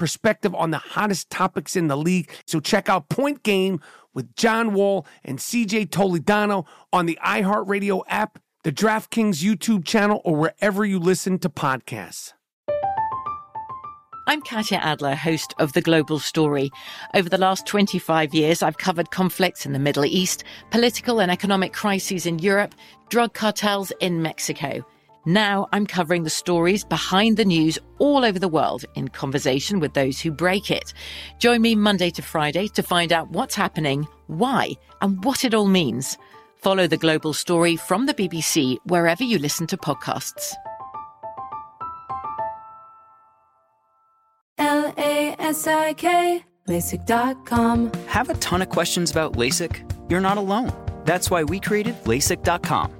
perspective on the hottest topics in the league. So check out Point Game with John Wall and CJ Toledano on the iHeartRadio app, the DraftKings YouTube channel, or wherever you listen to podcasts. I'm Katya Adler, host of The Global Story. Over the last 25 years, I've covered conflicts in the Middle East, political and economic crises in Europe, drug cartels in Mexico. Now I'm covering the stories behind the news all over the world in conversation with those who break it. Join me Monday to Friday to find out what's happening, why, and what it all means. Follow the global story from the BBC wherever you listen to podcasts. L A S I K, LASIK.com. Have a ton of questions about LASIK? You're not alone. That's why we created LASIK.com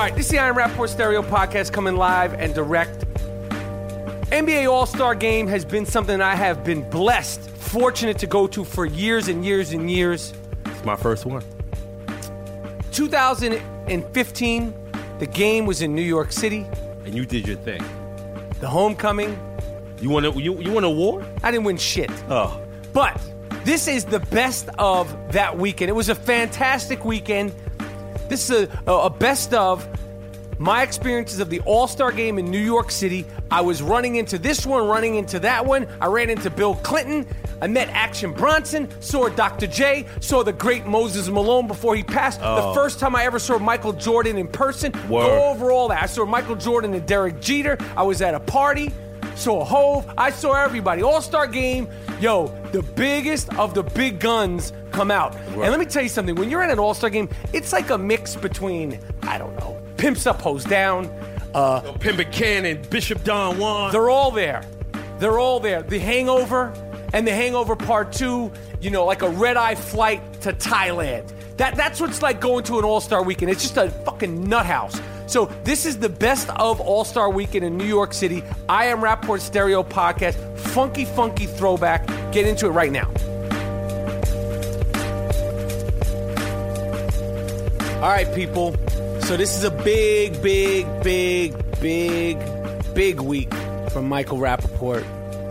All right, this is the Iron Rapaport Stereo podcast coming live and direct. NBA All Star Game has been something I have been blessed, fortunate to go to for years and years and years. It's my first one. 2015, the game was in New York City. And you did your thing. The homecoming, You won a you, you won a war? I didn't win shit. Oh. But this is the best of that weekend. It was a fantastic weekend. This is a, a best of my experiences of the All Star game in New York City. I was running into this one, running into that one. I ran into Bill Clinton. I met Action Bronson, saw Dr. J, saw the great Moses Malone before he passed. The oh. first time I ever saw Michael Jordan in person. Word. Go over all that. I saw Michael Jordan and Derek Jeter. I was at a party. I saw Hov. I saw everybody. All Star game. Yo, the biggest of the big guns come out. And let me tell you something. When you're at an All Star game, it's like a mix between, I don't know, pimps up, hose down. Uh, Pimba Cannon, Bishop Don Juan. they're all there. They're all there. The Hangover and The Hangover Part 2, you know, like a red eye flight to Thailand. That, that's what's like going to an All Star weekend. It's just a fucking nut house. So, this is the best of All Star weekend in New York City. I am Rapaport Stereo Podcast. Funky, funky throwback. Get into it right now. All right, people. So this is a big, big, big, big, big week from Michael Rapaport.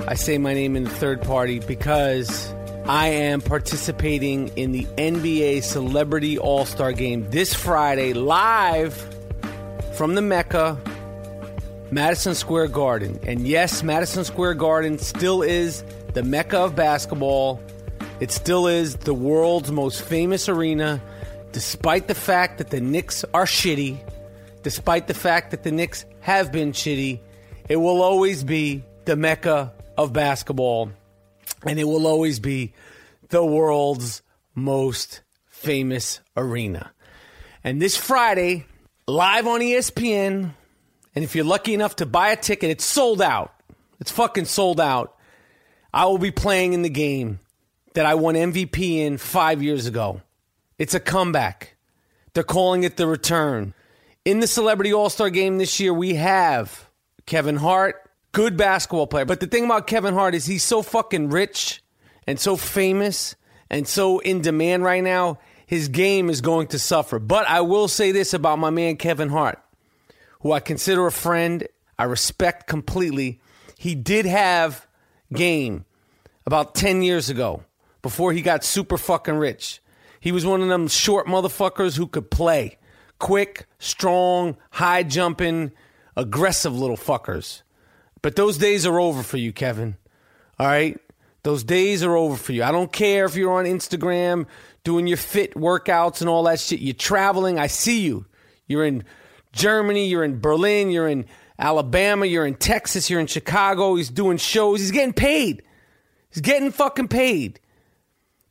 I say my name in the third party because I am participating in the NBA Celebrity All Star Game this Friday, live from the Mecca, Madison Square Garden. And yes, Madison Square Garden still is the Mecca of basketball. It still is the world's most famous arena, despite the fact that the Knicks are shitty, despite the fact that the Knicks have been shitty. It will always be the Mecca of basketball, and it will always be the world's most famous arena. And this Friday, live on ESPN, and if you're lucky enough to buy a ticket, it's sold out. It's fucking sold out. I will be playing in the game that I won MVP in five years ago. It's a comeback. They're calling it the return. In the Celebrity All Star game this year, we have Kevin Hart, good basketball player. But the thing about Kevin Hart is he's so fucking rich and so famous and so in demand right now, his game is going to suffer. But I will say this about my man Kevin Hart, who I consider a friend. I respect completely. He did have game about 10 years ago before he got super fucking rich. He was one of them short motherfuckers who could play. Quick, strong, high jumping, aggressive little fuckers. But those days are over for you, Kevin. All right? Those days are over for you. I don't care if you're on Instagram doing your fit workouts and all that shit. You're traveling. I see you. You're in Germany, you're in Berlin, you're in Alabama, you're in Texas, you're in Chicago. He's doing shows. He's getting paid. He's getting fucking paid.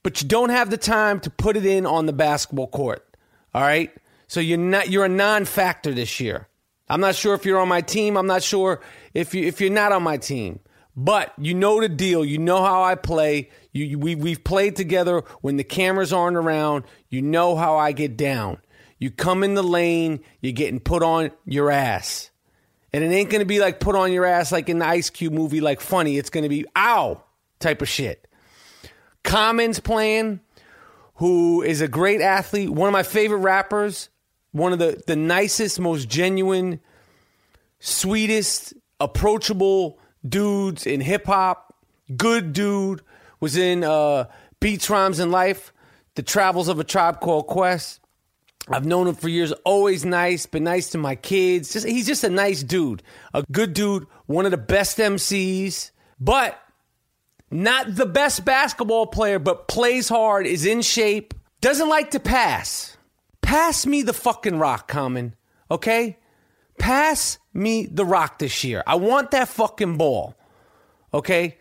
But you don't have the time to put it in on the basketball court. All right? So you're not you're a non-factor this year. I'm not sure if you're on my team. I'm not sure if you if you're not on my team. But you know the deal. You know how I play. You, you, we we've played together when the cameras aren't around. You know how I get down. You come in the lane, you're getting put on your ass. And it ain't going to be like put on your ass like in the Ice Cube movie, like funny. It's going to be ow type of shit. Common's playing, who is a great athlete, one of my favorite rappers, one of the, the nicest, most genuine, sweetest, approachable dudes in hip hop. Good dude. Was in uh, Beats, Rhymes, and Life, The Travels of a Tribe Called Quest. I've known him for years. Always nice. Been nice to my kids. Just he's just a nice dude, a good dude. One of the best MCs, but not the best basketball player. But plays hard, is in shape, doesn't like to pass. Pass me the fucking rock, Common. Okay, pass me the rock this year. I want that fucking ball. Okay.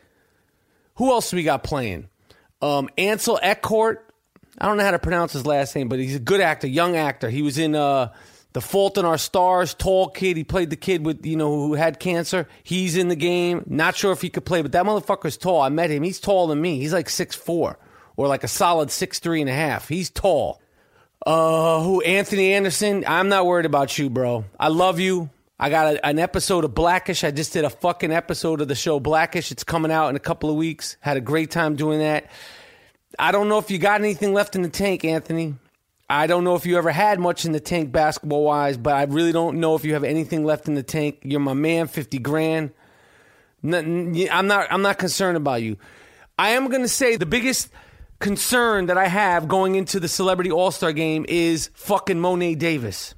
Who else we got playing? Um, Ansel Elgort. I don't know how to pronounce his last name, but he's a good actor, young actor. He was in uh, The Fault in Our Stars, tall kid. He played the kid with you know who had cancer. He's in the game. Not sure if he could play, but that motherfucker's tall. I met him. He's taller than me. He's like six four or like a solid six three and a half. He's tall. Uh, who Anthony Anderson? I'm not worried about you, bro. I love you. I got a, an episode of Blackish. I just did a fucking episode of the show Blackish. It's coming out in a couple of weeks. Had a great time doing that. I don't know if you got anything left in the tank, Anthony. I don't know if you ever had much in the tank basketball wise, but I really don't know if you have anything left in the tank. You're my man, 50 grand. I'm not I'm not concerned about you. I am going to say the biggest concern that I have going into the Celebrity All-Star game is fucking Mo'ne Davis.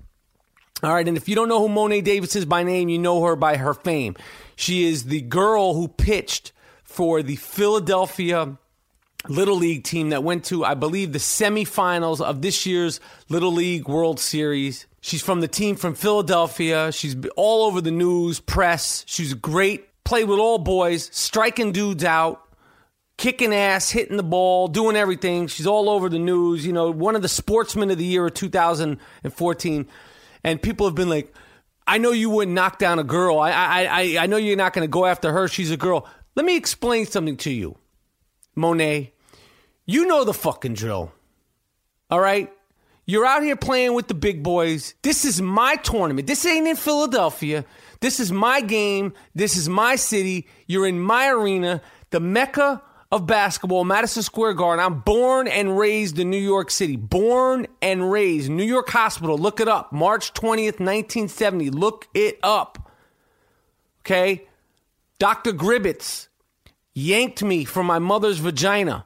All right, and if you don't know who Mo'ne Davis is by name, you know her by her fame. She is the girl who pitched for the Philadelphia Little League team that went to, I believe, the semifinals of this year's Little League World Series. She's from the team from Philadelphia. She's all over the news, press. She's great. Played with all boys, striking dudes out, kicking ass, hitting the ball, doing everything. She's all over the news. You know, one of the sportsmen of the year of 2014. And people have been like, I know you wouldn't knock down a girl. I, I, I, know you're not going to go after her. She's a girl. Let me explain something to you. Mo'ne, you know the fucking drill. All right? You're out here playing with the big boys. This is my tournament. This ain't in Philadelphia. This is my game. This is my city. You're in my arena, the mecca of basketball, Madison Square Garden. I'm born and raised in New York City. Born and raised. New York Hospital. Look it up. March 20th, 1970. Look it up. Okay? Dr. Gribbets yanked me from my mother's vagina,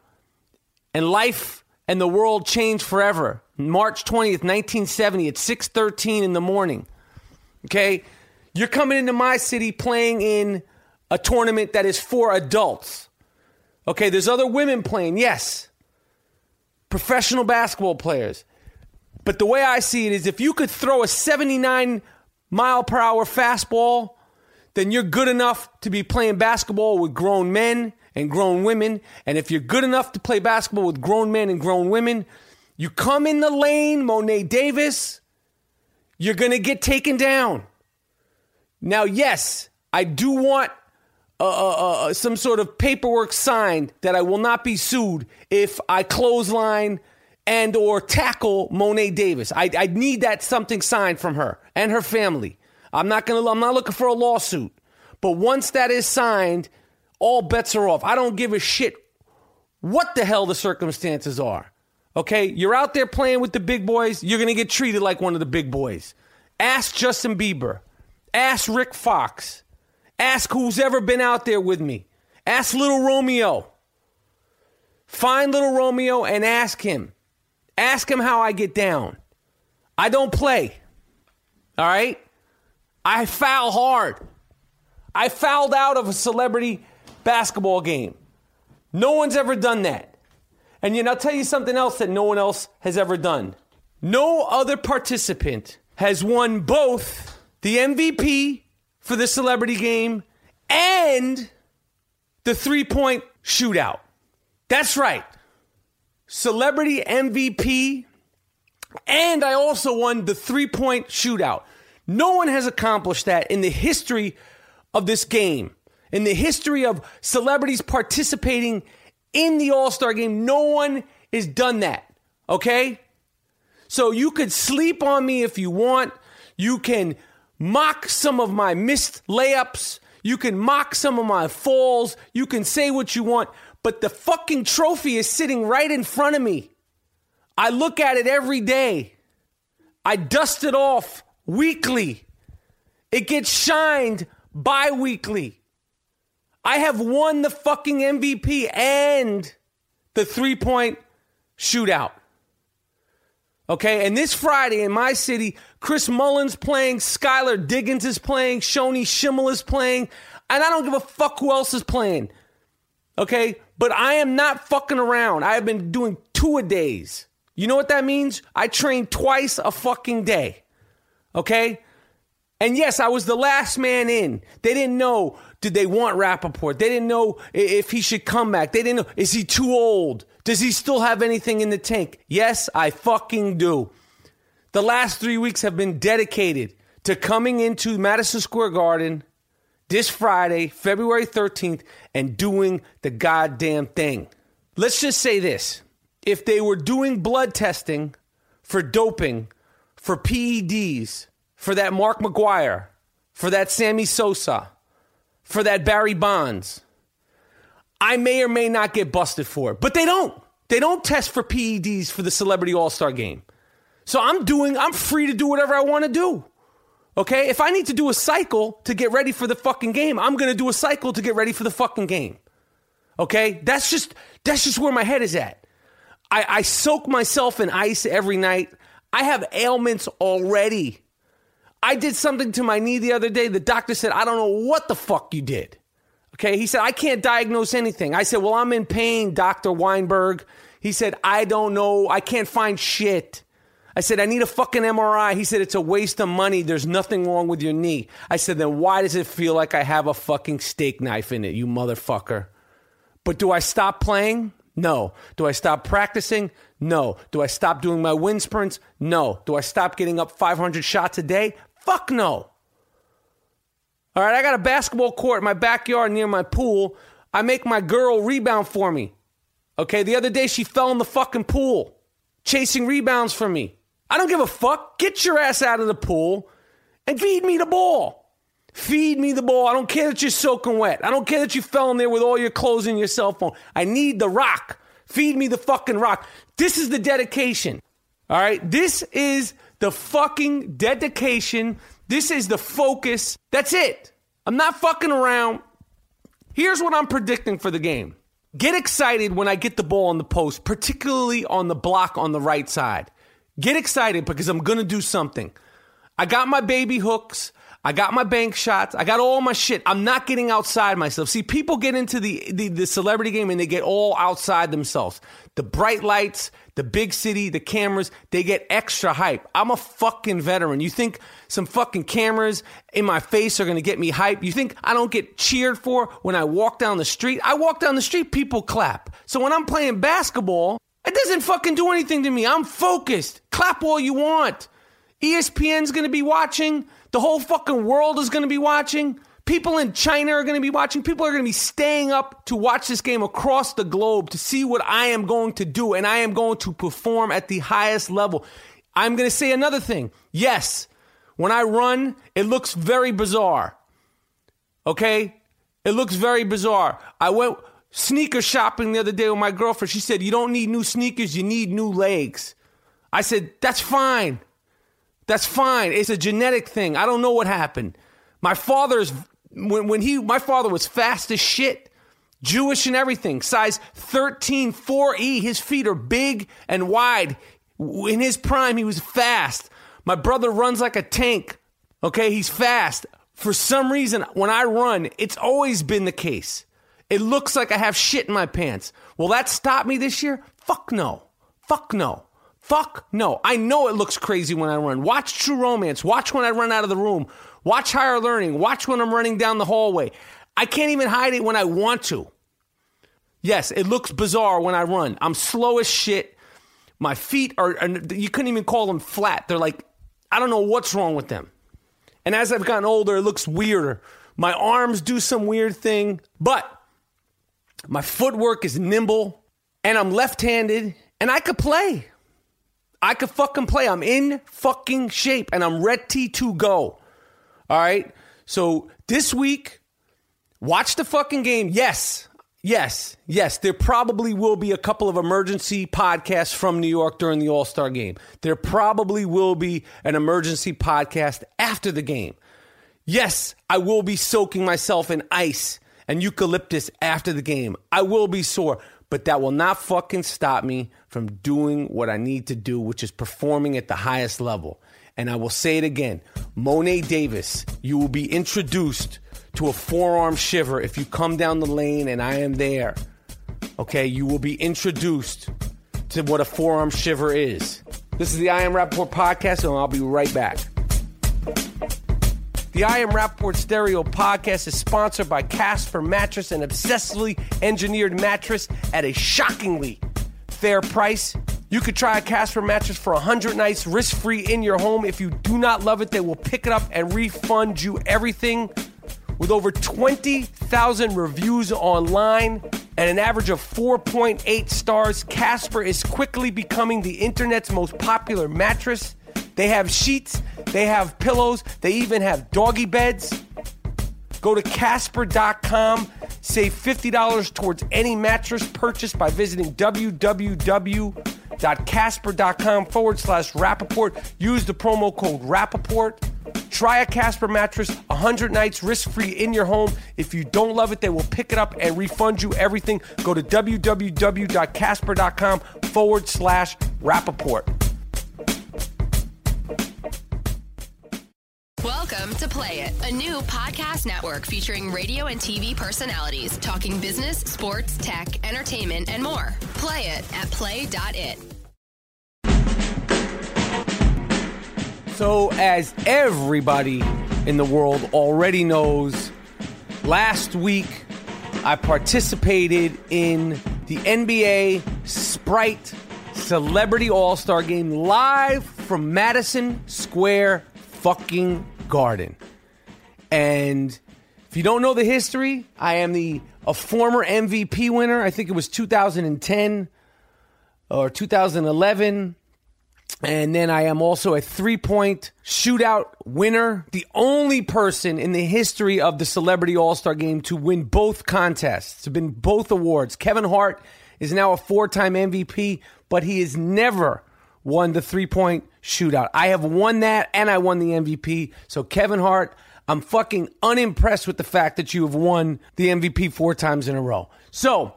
and life and the world changed forever. March 20th, 1970 at 6:13 in the morning. Okay? You're coming into my city playing in a tournament that is for adults. Okay, there's other women playing, yes. Professional basketball players. But the way I see it is if you could throw a 79 mile per hour fastball then you're good enough to be playing basketball with grown men and grown women. And if you're good enough to play basketball with grown men and grown women, you come in the lane, Mo'ne Davis, you're going to get taken down. Now, yes, I do want uh, uh, some sort of paperwork signed that I will not be sued if I clothesline and or tackle Mo'ne Davis. I, I need that something signed from her and her family. I'm not gonna. I'm not looking for a lawsuit. But once that is signed, all bets are off. I don't give a shit what the hell the circumstances are. Okay, you're out there playing with the big boys. You're gonna get treated like one of the big boys. Ask Justin Bieber. Ask Rick Fox. Ask who's ever been out there with me. Ask little Romeo. Find little Romeo and ask him. Ask him how I get down. I don't play. All right? I foul hard. I fouled out of a celebrity basketball game. No one's ever done that. And yet, I'll tell you something else that no one else has ever done. No other participant has won both the MVP for the celebrity game and the three point shootout. That's right. Celebrity MVP, and I also won the three point shootout. No one has accomplished that in the history of this game, in the history of celebrities participating in the All Star game. No one has done that, okay? So you could sleep on me if you want. You can mock some of my missed layups. You can mock some of my falls. You can say what you want, but the fucking trophy is sitting right in front of me. I look at it every day. I dust it off weekly. It gets shined bi weekly. I have won the fucking MVP and the three point shootout. Okay, and this Friday in my city, Chris Mullin's playing, Skylar Diggins is playing, Shoni Schimmel is playing, and I don't give a fuck who else is playing. Okay, but I am not fucking around. I have been doing two a days. You know what that means? I train twice a fucking day. Okay? And yes, I was the last man in. They didn't know, did they want Rapaport? They didn't know if he should come back. They didn't know, is he too old? Does he still have anything in the tank? Yes, I fucking do. The last three weeks have been dedicated to coming into Madison Square Garden this Friday, February 13th, and doing the goddamn thing. Let's just say this if they were doing blood testing for doping, for PEDs, for that Mark McGwire, for that Sammy Sosa, for that Barry Bonds, I may or may not get busted for it. But they don't. They don't test for PEDs for the Celebrity All Star game. So I'm doing, I'm free to do whatever I want to do. Okay? If I need to do a cycle to get ready for the fucking game, I'm going to do a cycle to get ready for the fucking game. Okay? That's just, that's just where my head is at. I, I soak myself in ice every night. I have ailments already. I did something to my knee the other day. The doctor said, I don't know what the fuck you did. Okay. He said, I can't diagnose anything. I said, Well, I'm in pain, Dr. Weinberg. He said, I don't know. I can't find shit. I said, I need a fucking MRI. He said, It's a waste of money. There's nothing wrong with your knee. I said, Then why does it feel like I have a fucking steak knife in it, you motherfucker? But do I stop playing? No. Do I stop practicing? No. Do I stop doing my wind sprints? No. Do I stop getting up 500 shots a day? Fuck no. All right, I got a basketball court in my backyard near my pool. I make my girl rebound for me. Okay, the other day she fell in the fucking pool, chasing rebounds for me. I don't give a fuck. Get your ass out of the pool and feed me the ball. Feed me the ball. I don't care that you're soaking wet. I don't care that you fell in there with all your clothes and your cell phone. I need the rock. Feed me the fucking rock. This is the dedication. All right? This is the fucking dedication. This is the focus. That's it. I'm not fucking around. Here's what I'm predicting for the game. Get excited when I get the ball on the post, particularly on the block on the right side. Get excited because I'm going to do something. I got my baby hooks. I got my bank shots. I got all my shit. I'm not getting outside myself. See, people get into the, the, the, celebrity game and they get all outside themselves. The bright lights, the big city, the cameras, they get extra hype. I'm a fucking veteran. You think some fucking cameras in my face are going to get me hype? You think I don't get cheered for when I walk down the street? I walk down the street, people clap. So when I'm playing basketball, it doesn't fucking do anything to me. I'm focused. Clap all you want. ESPN's going to be watching. The whole fucking world is going to be watching. People in China are going to be watching. People are going to be staying up to watch this game across the globe to see what I am going to do. And I am going to perform at the highest level. I'm going to say another thing. Yes, when I run, it looks very bizarre. Okay? It looks very bizarre. I went sneaker shopping the other day with my girlfriend. She said, You don't need new sneakers, you need new legs. I said, That's fine. That's fine. It's a genetic thing. I don't know what happened. My father's when when he my father was fast as shit, Jewish and everything, size 13 4E. His feet are big and wide. In his prime, he was fast. My brother runs like a tank. Okay, he's fast. For some reason, when I run, it's always been the case. It looks like I have shit in my pants. Will that stop me this year? Fuck no. Fuck no. Fuck no. I know it looks crazy when I run. Watch True Romance. Watch when I run out of the room. Watch Higher Learning. Watch when I'm running down the hallway. I can't even hide it when I want to. Yes, it looks bizarre when I run. I'm slow as shit. My feet are, you couldn't even call them flat. They're like, I don't know what's wrong with them. And as I've gotten older, it looks weirder. My arms do some weird thing, but my footwork is nimble and I'm left handed and I could play. I could fucking play. I'm in fucking shape and I'm ready to go. All right. So this week, watch the fucking game. Yes. Yes. Yes. There probably will be a couple of emergency podcasts from New York during the All Star game. There probably will be an emergency podcast after the game. Yes, I will be soaking myself in ice and eucalyptus after the game. I will be sore, but that will not fucking stop me from doing what I need to do, which is performing at the highest level. And I will say it again Mo'ne Davis, you will be introduced to a forearm shiver if you come down the lane and I am there. Okay, you will be introduced to what a forearm shiver is. This is the I Am Rapaport podcast, and I'll be right back. The I Am Rapaport Stereo podcast is sponsored by Casper Mattress, an obsessively engineered mattress at a shockingly fair price. You could try a Casper mattress for 100 nights risk free in your home. If you do not love it, they will pick it up and refund you everything. With over 20,000 reviews online and an average of 4.8 stars, Casper is quickly becoming the internet's most popular mattress. They have sheets, they have pillows, they even have doggy beds. Go to Casper.com, save $50 towards any mattress purchased by visiting www.casper.com forward slash Rapaport. Use the promo code Rapaport. Try a Casper mattress 100 nights risk free in your home. If you don't love it, they will pick it up and refund you everything. Go to www.casper.com forward slash Rapaport. Welcome to Play It, a new podcast network featuring radio and TV personalities talking business, sports, tech, entertainment, and more. Play it at play.it. So, as everybody in the world already knows, last week I participated in the NBA Sprite Celebrity All Star Game live from Madison Square fucking Garden. And if you don't know the history, I am the a former MVP winner. I think it was 2010 or 2011. And then I am also a three point shootout winner, the only person in the history of the Celebrity All Star game to win both contests, to win both awards. Kevin Hart is now a four time MVP, but he has never won the three point shootout. I have won that and I won the MVP. So, Kevin Hart, I'm fucking unimpressed with the fact that you have won the MVP four times in a row. So,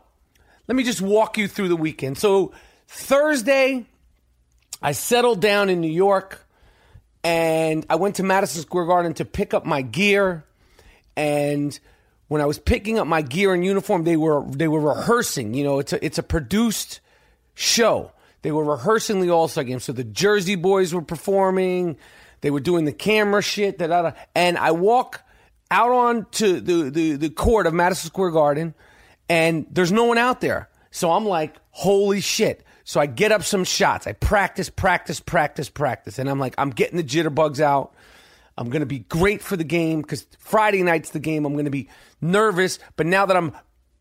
let me just walk you through the weekend. So, Thursday, I settled down in New York and I went to Madison Square Garden to pick up my gear. And when I was picking up my gear and uniform, they were they were rehearsing. You know, it's a it's a produced show. They were rehearsing the All Star game. So the Jersey Boys were performing. They were doing the camera shit. Da, da, da. And I walk out onto the, the, the court of Madison Square Garden, and there's no one out there. So I'm like, holy shit. So I get up some shots. I practice, practice, practice, practice. And I'm like, I'm getting the jitterbugs out. I'm going to be great for the game because Friday night's the game. I'm going to be nervous. But now that I'm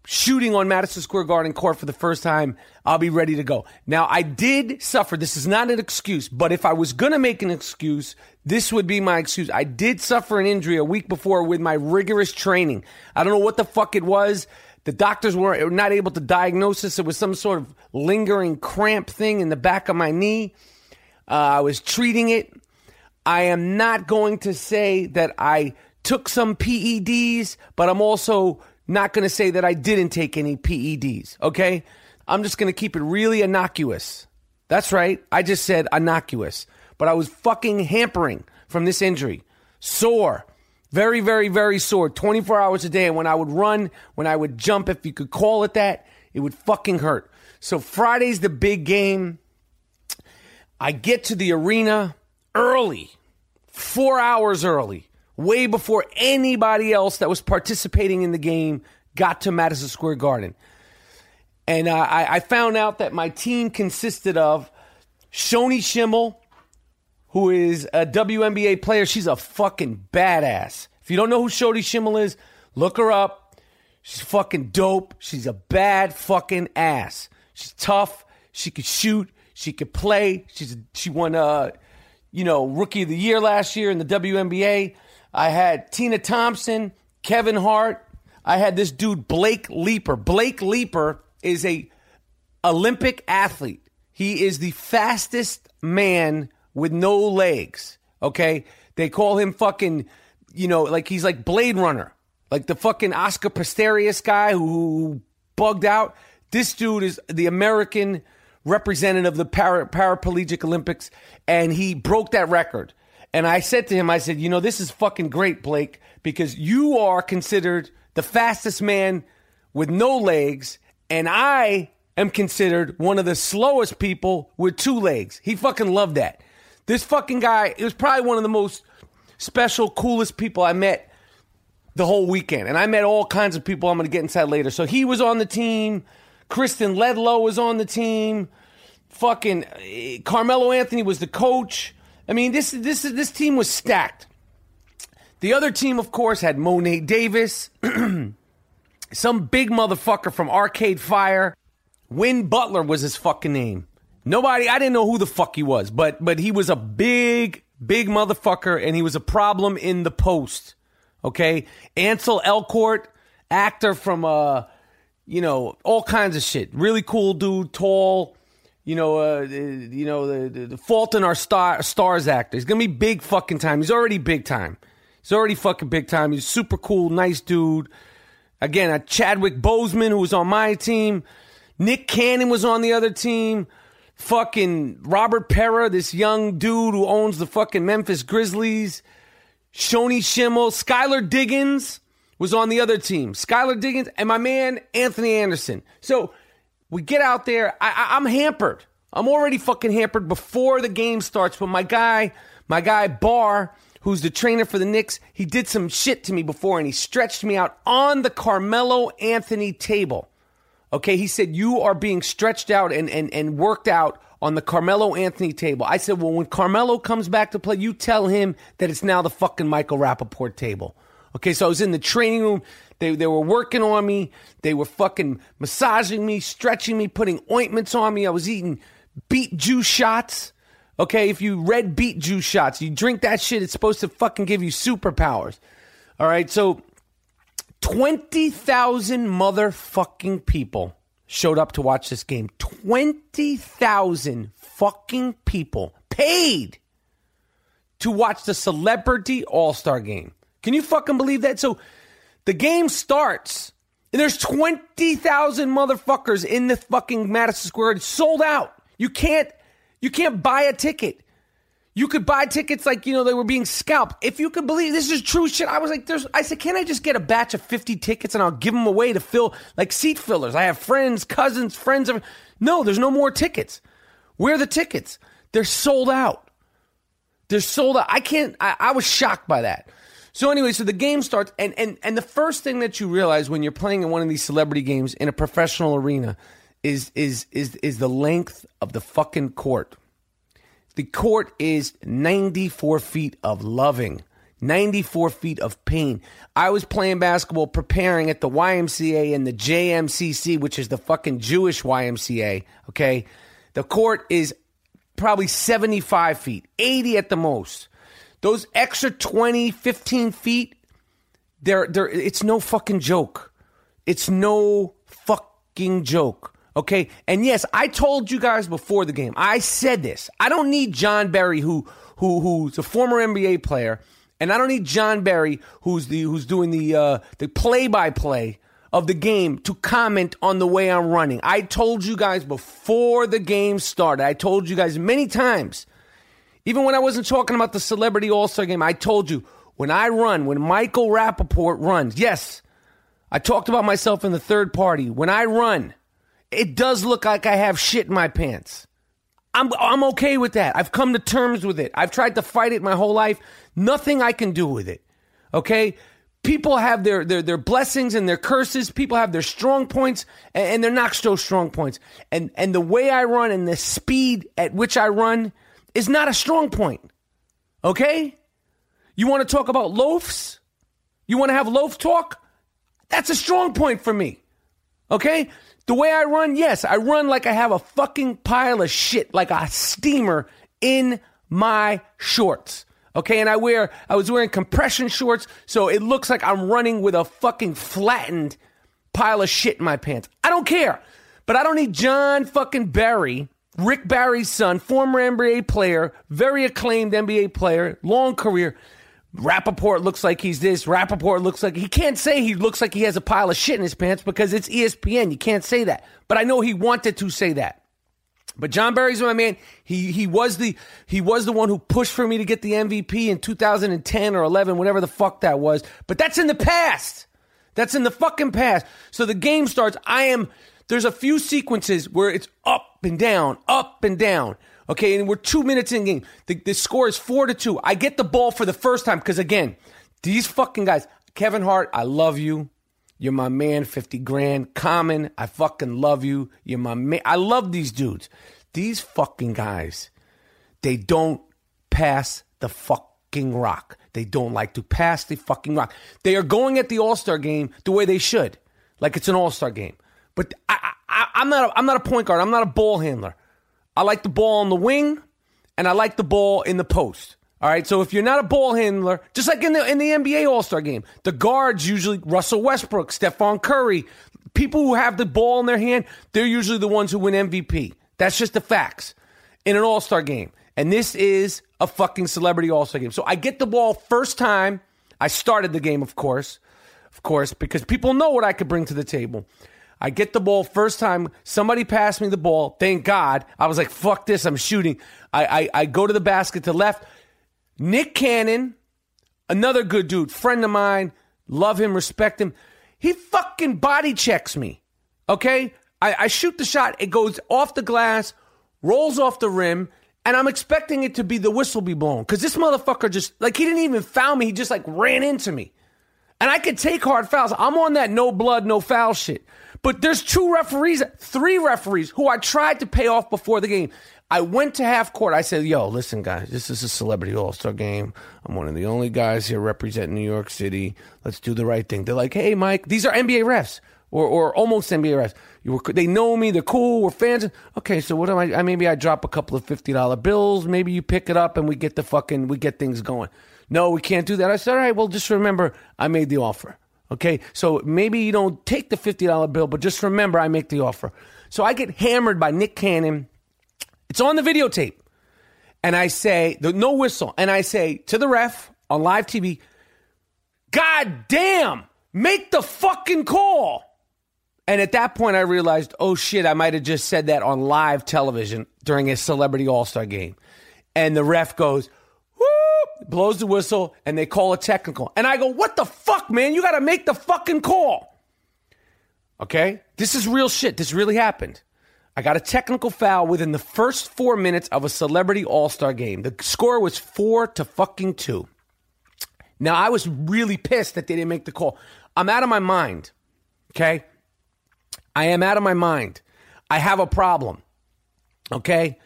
shooting on Madison Square Garden court for the first time, I'll be ready to go. Now, I did suffer. This is not an excuse, but if I was going to make an excuse, this would be my excuse. I did suffer an injury a week before with my rigorous training. I don't know what the fuck it was. The doctors were not able to diagnose this. It was some sort of lingering cramp thing in the back of my knee. Uh, I was treating it. I am not going to say that I took some PEDs, but I'm also not going to say that I didn't take any PEDs, okay? I'm just going to keep it really innocuous. That's right. I just said innocuous. But I was fucking hampering from this injury. Sore. Very, very, very sore. 24 hours a day. And when I would run, when I would jump, if you could call it that, it would fucking hurt. So Friday's the big game. I get to the arena early, four hours early, way before anybody else that was participating in the game got to Madison Square Garden. And uh, I, I found out that my team consisted of Shoni Schimmel, who is a WNBA player. She's a fucking badass. If you don't know who Shoni Schimmel is, look her up. She's fucking dope. She's a bad fucking ass. She's tough. She could shoot. She could play. She's she won uh you know rookie of the year last year in the WNBA. I had Tina Thompson, Kevin Hart. I had this dude Blake Leeper. Blake Leeper is a Olympic athlete. He is the fastest man with no legs. Okay, they call him fucking, you know, like he's like Blade Runner, like the fucking Oscar Pistorius guy who bugged out. This dude is the American representative of the para, paraplegic Olympics, and he broke that record. And I said to him, I said, you know, this is fucking great, Blake, because you are considered the fastest man with no legs, and I am considered one of the slowest people with two legs. He fucking loved that. This fucking guy, it was probably one of the most special, coolest people I met the whole weekend. And I met all kinds of people I'm going to get inside later. So he was on the team. Kristen Ledlow was on the team. Fucking eh, Carmelo Anthony was the coach. I mean, this this this team was stacked. The other team, of course, had Mo'ne Davis, some big motherfucker from Arcade Fire. Win Butler was his fucking name. Nobody, I didn't know who the fuck he was, but but he was a big, big motherfucker, and he was a problem in the post. Okay, Ansel Elgort, actor from uh, you know, all kinds of shit. Really cool dude, tall. You know, uh, you know the, the, Fault in Our Star, Stars actor. He's gonna be big fucking time. He's already big time. He's already fucking big time. He's super cool, nice dude. Again, a Chadwick Boseman who was on my team. Nick Cannon was on the other team. Fucking Robert Pera, this young dude who owns the fucking Memphis Grizzlies. Shoni Schimmel, Skylar Diggins was on the other team. Skylar Diggins and my man Anthony Anderson. So we get out there. I, I, I'm hampered. I'm already fucking hampered before the game starts. But my guy, my guy Barr, who's the trainer for the Knicks, he did some shit to me before and he stretched me out on the Carmelo Anthony table. Okay, he said, You are being stretched out and, and, and worked out on the Carmelo Anthony table. I said, Well, when Carmelo comes back to play, you tell him that it's now the fucking Michael Rapaport table. Okay, so I was in the training room. They, they were working on me. They were fucking massaging me, stretching me, putting ointments on me. I was eating beet juice shots. Okay, if you read beet juice shots, you drink that shit, it's supposed to fucking give you superpowers. All right, so 20,000 motherfucking people showed up to watch this game. 20,000 fucking people paid to watch the celebrity all star game. Can you fucking believe that? So the game starts and there's 20,000 motherfuckers in the fucking Madison Square. It's sold out. You can't, you can't buy a ticket. You could buy tickets like, you know, they were being scalped. If you could believe this is true shit. I was like, there's, I said, can I just get a batch of 50 tickets and I'll give them away to fill like seat fillers? I have friends, cousins, friends. Of, no, there's no more tickets. Where are the tickets? They're sold out. They're sold out. I can't, I, I was shocked by that. So anyway, so the game starts, and, and, and the first thing that you realize when you're playing in one of these celebrity games in a professional arena is, is, is, is the length of the fucking court. The court is 94 feet of loving, 94 feet of pain. I was playing basketball preparing at the YMCA and the JMCC, which is the fucking Jewish YMCA, okay? The court is probably 75 feet, 80 at the most. Those extra 20, 15 feet, they're, they're, it's no fucking joke. It's no fucking joke. Okay. And yes, I told you guys before the game, I said this. I don't need Jon Barry, who, who, who's a former NBA player And I don't need Jon Barry, who's the who's doing the uh, the play by play of the game, to comment on the way I'm running. I told you guys before the game started. I told you guys many times, even when I wasn't talking about the Celebrity All Star game. I told you when I run, when Michael Rapaport runs, yes, I talked about myself in the third party. When I run, it does look like I have shit in my pants. I'm I'm okay with that. I've come to terms with it. I've tried to fight it my whole life. Nothing I can do with it. Okay? People have their their, their blessings and their curses. People have their strong points and, and they're not so strong points. And and the way I run and the speed at which I run is not a strong point. Okay? You want to talk about loafs? You want to have loaf talk? That's a strong point for me. Okay? The way I run, yes, I run like I have a fucking pile of shit, like a steamer in my shorts. Okay, and I wear I was wearing compression shorts, so it looks like I'm running with a fucking flattened pile of shit in my pants. I don't care. But I don't need Jon fucking Barry, Rick Barry's son, former NBA player, very acclaimed NBA player, long career. Rapaport looks like he's this. Rapaport looks like he can't say he looks like he has a pile of shit in his pants because it's ESPN. You can't say that. But I know he wanted to say that. But Jon Barry's my man. He he was the he was the one who pushed for me to get the MVP in 2010 or 11, whatever the fuck that was. But that's in the past. That's in the fucking past. So the game starts. I am there's a few sequences where it's up and down, up and down. Okay, and we're two minutes in game. The, the score is four to two. I get the ball for the first time because again, these fucking guys, Kevin Hart, I love you. You're my man, 50 grand. Common, I fucking love you. You're my man. I love these dudes. These fucking guys, they don't pass the fucking rock. They don't like to pass the fucking rock. They are going at the All Star game the way they should, like it's an All Star game. But I, I, I'm not. A, I'm not a point guard. I'm not a ball handler. I like the ball on the wing, and I like the ball in the post. All right. So if you're not a ball handler, just like in the in the NBA All Star game, the guards usually Russell Westbrook, Stephen Curry, people who have the ball in their hand, they're usually the ones who win MVP. That's just the facts in an All Star game. And this is a fucking celebrity All Star game. So I get the ball first time. I started the game, of course, of course, because people know what I could bring to the table. I get the ball first time. Somebody passed me the ball. Thank God. I was like, fuck this. I'm shooting. I, I, I go to the basket to left. Nick Cannon, another good dude, friend of mine, love him, respect him. He fucking body checks me. Okay? I, I shoot the shot. It goes off the glass, rolls off the rim, and I'm expecting it to be the whistle be blown. Because this motherfucker just, like, he didn't even foul me. He just, like, ran into me. And I could take hard fouls. I'm on that no blood, no foul shit. But there's two referees, three referees who I tried to pay off before the game. I went to half court. I said, yo, listen, guys, this is a celebrity all star game. I'm one of the only guys here representing New York City. Let's do the right thing. They're like, hey, Mike, these are NBA refs or, or almost NBA refs. You were, they know me. They're cool. We're fans. Okay, so what am I? I maybe I drop a couple of fifty dollar bills. Maybe you pick it up and we get the fucking we get things going. No, we can't do that. I said, all right. Well, just remember, I made the offer. Okay, so maybe you don't take the fifty dollar bill, but just remember, I make the offer. So I get hammered by Nick Cannon. It's on the videotape, and I say the no whistle, and I say to the ref on live TV, God damn, make the fucking call. And at that point, I realized, oh shit, I might have just said that on live television during a celebrity all star game. And the ref goes, whoop, blows the whistle, and they call a technical. And I go, what the fuck, man? You got to make the fucking call. Okay? This is real shit. This really happened. I got a technical foul within the first four minutes of a celebrity all star game. The score was four to fucking two. Now, I was really pissed that they didn't make the call. I'm out of my mind. Okay? I am out of my mind. I have a problem. Okay?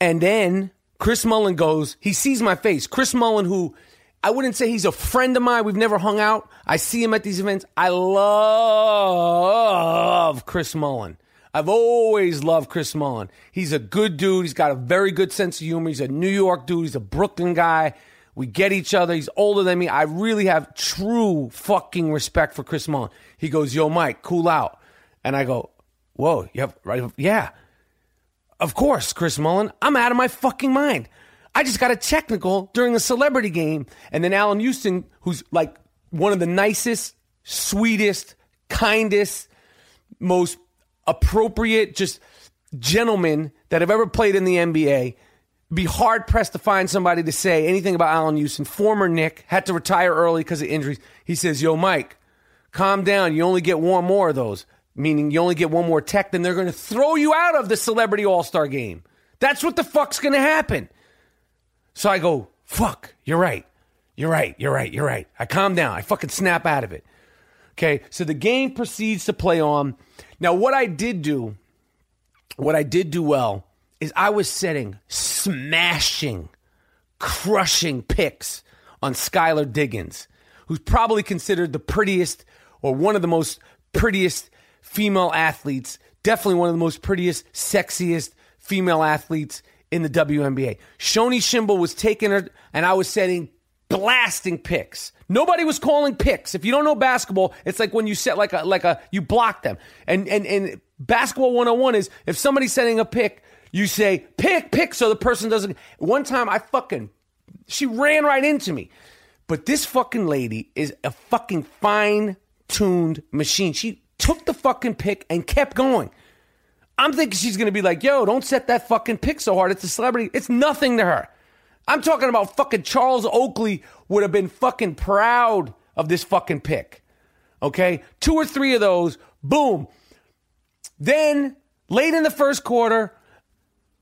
And then Chris Mullin goes, he sees my face. Chris Mullin, who I wouldn't say he's a friend of mine. We've never hung out. I see him at these events. I love Chris Mullin. I've always loved Chris Mullin. He's a good dude. He's got a very good sense of humor. He's a New York dude. He's a Brooklyn guy. We get each other. He's older than me. I really have true fucking respect for Chris Mullin. He goes, Yo, Mike, cool out. And I go, Whoa, you have, right? Yeah. Of course, Chris Mullin. I'm out of my fucking mind. I just got a technical during a celebrity game. And then Allan Houston, who's like one of the nicest, sweetest, kindest, most appropriate, just gentlemen that have ever played in the NBA, be hard pressed to find somebody to say anything about Allan Houston. Former Knick had to retire early because of injuries. He says, Yo, Mike, calm down. You only get one more of those, meaning you only get one more tech, then they're going to throw you out of the celebrity all star game. That's what the fuck's going to happen. So I go, fuck, you're right. You're right. You're right. You're right. I calm down. I fucking snap out of it. Okay. So the game proceeds to play on. Now, what I did do, what I did do well is I was setting smashing, crushing picks on Skylar Diggins, who's probably considered the prettiest or one of the most prettiest female athletes, definitely one of the most prettiest, sexiest female athletes in the WNBA. Shoni Schimmel was taking her, and I was setting blasting picks. Nobody was calling picks. If you don't know basketball, it's like when you set like a like a you block them. And and and basketball 101 is if somebody's setting a pick, you say pick pick so the person doesn't One time I fucking she ran right into me. But this fucking lady is a fucking fine-tuned machine. She took the fucking pick and kept going. I'm thinking she's going to be like, yo, don't set that fucking pick so hard. It's a celebrity. It's nothing to her. I'm talking about fucking Charles Oakley would have been fucking proud of this fucking pick. Okay? Two or three of those, boom. Then, late in the first quarter,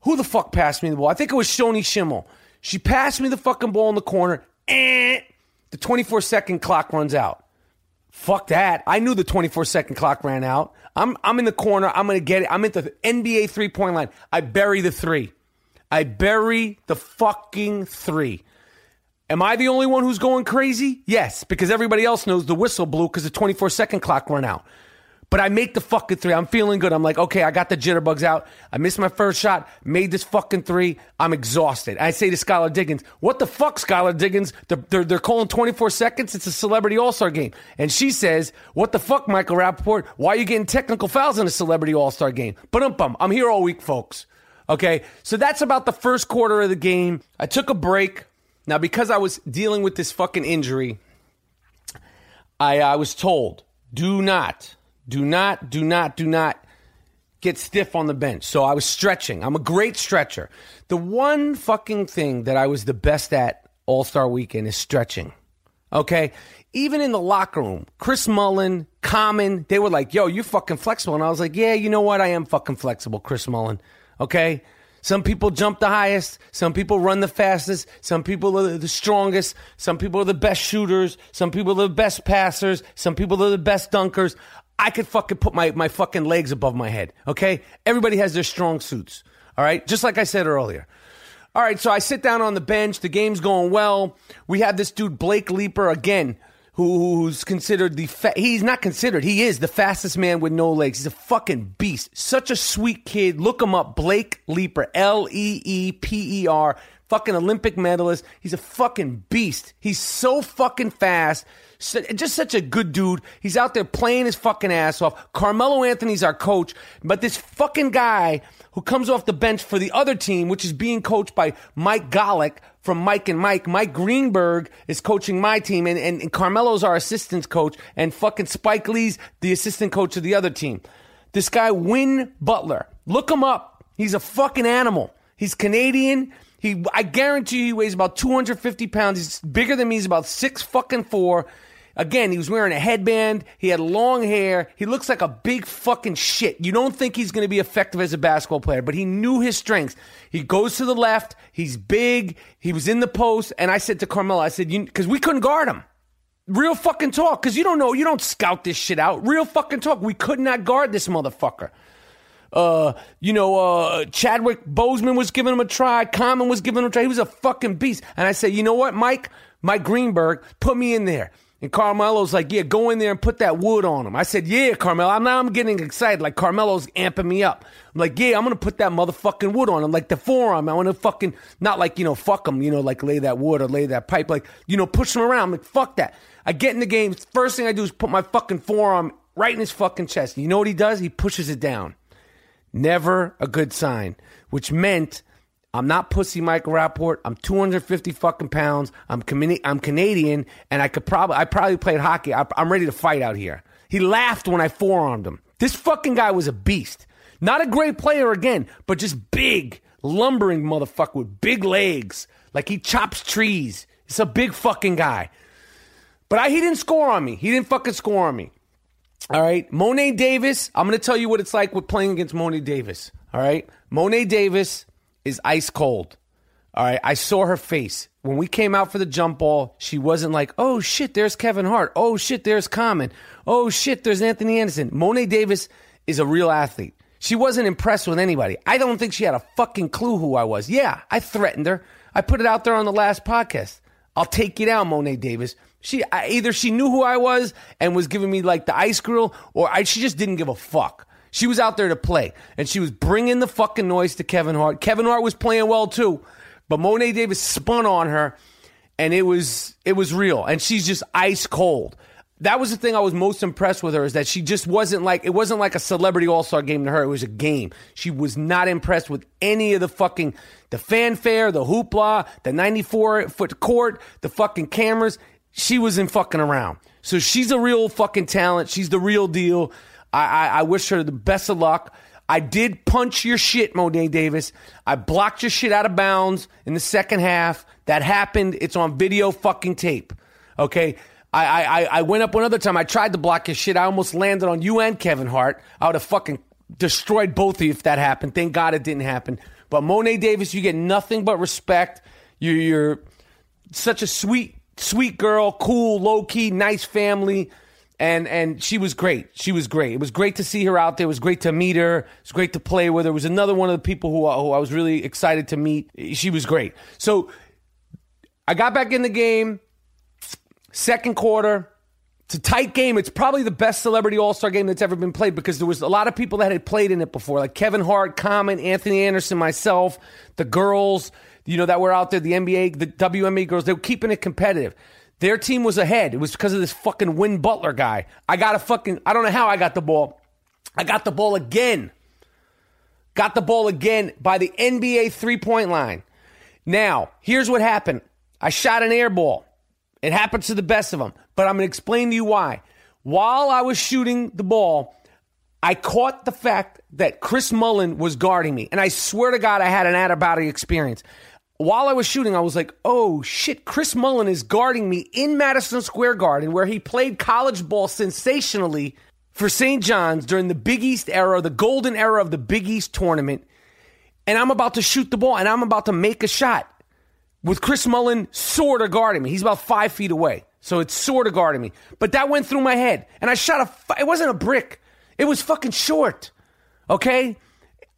who the fuck passed me the ball? I think it was Shoni Schimmel. She passed me the fucking ball in the corner, and the 24 second clock runs out. Fuck that. I knew the 24 second clock ran out. I'm, I'm in the corner. I'm going to get it. I'm at the NBA three point line. I bury the three. I bury the fucking three. Am I the only one who's going crazy? Yes, because everybody else knows the whistle blew because the 24 second clock ran out. But I make the fucking three. I'm feeling good. I'm like, okay, I got the jitterbugs out. I missed my first shot, made this fucking three. I'm exhausted. I say to Skylar Diggins, what the fuck, Skylar Diggins? They're, they're, they're calling 24 seconds. It's a celebrity all star game. And she says, what the fuck, Michael Rapaport? Why are you getting technical fouls in a celebrity all star game? But um bum. I'm here all week, folks. Okay. So that's about the first quarter of the game. I took a break. Now, because I was dealing with this fucking injury, I, I was told, do not do not, do not, do not get stiff on the bench. So I was stretching. I'm a great stretcher. The one fucking thing that I was the best at All Star weekend is stretching. Okay? Even in the locker room, Chris Mullin, Common, they were like, yo, you're fucking flexible. And I was like, yeah, you know what? I am fucking flexible, Chris Mullin. Okay? Some people jump the highest. Some people run the fastest. Some people are the strongest. Some people are the best shooters. Some people are the best passers. Some people are the best dunkers. I could fucking put my, my fucking legs above my head. Okay? Everybody has their strong suits. All right? Just like I said earlier. All right, so I sit down on the bench. The game's going well. We have this dude, Blake Leeper, again, who, who's considered the, fa- he's not considered, he is the fastest man with no legs. He's a fucking beast. Such a sweet kid. Look him up, Blake Leeper, L E E P E R, fucking Olympic medalist. He's a fucking beast. He's so fucking fast. Just such a good dude. He's out there playing his fucking ass off. Carmelo Anthony's our coach, but this fucking guy who comes off the bench for the other team, which is being coached by Mike Golic from Mike and Mike. Mike Greenberg is coaching my team, and, and, and Carmelo's our assistant coach, and fucking Spike Lee's the assistant coach of the other team. This guy, Win Butler. Look him up. He's a fucking animal. He's Canadian. He, I guarantee you, he weighs about 250 pounds. He's bigger than me. He's about six fucking four. Again, he was wearing a headband. He had long hair. He looks like a big fucking shit. You don't think he's going to be effective as a basketball player, but he knew his strengths. He goes to the left. He's big. He was in the post. And I said to Carmelo, I said, because we couldn't guard him. Real fucking talk. Because you don't know, you don't scout this shit out. Real fucking talk. We could not guard this motherfucker. Uh, you know, uh, Chadwick Boseman was giving him a try. Common was giving him a try. He was a fucking beast. And I said, you know what, Mike? Mike Greenberg, put me in there. And Carmelo's like, yeah, go in there and put that wood on him. I said, yeah, Carmelo. I'm now I'm getting excited. Like Carmelo's amping me up. I'm like, yeah, I'm gonna put that motherfucking wood on him, like the forearm. I want to fucking not like you know, fuck him, you know, like lay that wood or lay that pipe, like you know, push him around. I'm like, fuck that. I get in the game. First thing I do is put my fucking forearm right in his fucking chest. You know what he does? He pushes it down. Never a good sign. Which meant I'm not pussy Michael Rapaport. I'm 250 fucking pounds. I'm I'm Canadian, and I could probably I probably played hockey. I, I'm ready to fight out here. He laughed when I forearmed him. This fucking guy was a beast. Not a great player again, but just big, lumbering motherfucker with big legs. Like he chops trees. He's a big fucking guy. But I, he didn't score on me. He didn't fucking score on me. All right. Mo'ne Davis, I'm going to tell you what it's like with playing against Mo'ne Davis. All right. Mo'ne Davis is ice cold. All right. I saw her face. When we came out for the jump ball, she wasn't like, oh shit, there's Kevin Hart. Oh shit, there's Common. Oh shit, there's Anthony Anderson. Mo'ne Davis is a real athlete. She wasn't impressed with anybody. I don't think she had a fucking clue who I was. Yeah, I threatened her. I put it out there on the last podcast. I'll take you down, Mo'ne Davis. She I, either she knew who I was and was giving me like the ice grill, or I, she just didn't give a fuck. She was out there to play, and she was bringing the fucking noise to Kevin Hart. Kevin Hart was playing well too, but Mo'ne Davis spun on her, and it was it was real. And she's just ice cold. That was the thing I was most impressed with her is that she just wasn't like it wasn't like a celebrity all star game to her. It was a game. She was not impressed with any of the fucking the fanfare, the hoopla, the 94 foot court, the fucking cameras. She wasn't fucking around. So she's a real fucking talent. She's the real deal. I, I, I wish her the best of luck. I did punch your shit, Mo'ne Davis. I blocked your shit out of bounds in the second half. That happened. It's on video fucking tape. Okay. I, I, I went up one other time. I tried to block your shit. I almost landed on you and Kevin Hart. I would have fucking destroyed both of you if that happened. Thank God it didn't happen. But Mo'ne Davis, you get nothing but respect. You're, you're such a sweet, sweet girl, cool, low key, nice family. And and she was great. She was great. It was great to see her out there. It was great to meet her. It was great to play with her. It was another one of the people who, who I was really excited to meet. She was great. So I got back in the game. Second quarter, it's a tight game. It's probably the best celebrity all star game that's ever been played because there was a lot of people that had played in it before, like Kevin Hart, Common, Anthony Anderson, myself, the girls, you know, that were out there, the NBA, the WNBA girls. They were keeping it competitive. Their team was ahead. It was because of this fucking Win Butler guy. I got a fucking, I don't know how I got the ball. I got the ball again. Got the ball again by the NBA three point line. Now, here's what happened I shot an air ball. It happens to the best of them, but I'm going to explain to you why. While I was shooting the ball, I caught the fact that Chris Mullin was guarding me. And I swear to God, I had an out of body experience. While I was shooting, I was like, oh shit, Chris Mullin is guarding me in Madison Square Garden, where he played college ball sensationally for St. John's during the Big East era, the golden era of the Big East tournament. And I'm about to shoot the ball and I'm about to make a shot with Chris Mullin sort of guarding me. He's about five feet away. So it's sort of guarding me. But that went through my head. And I shot a, it wasn't a brick. It was fucking short. Okay?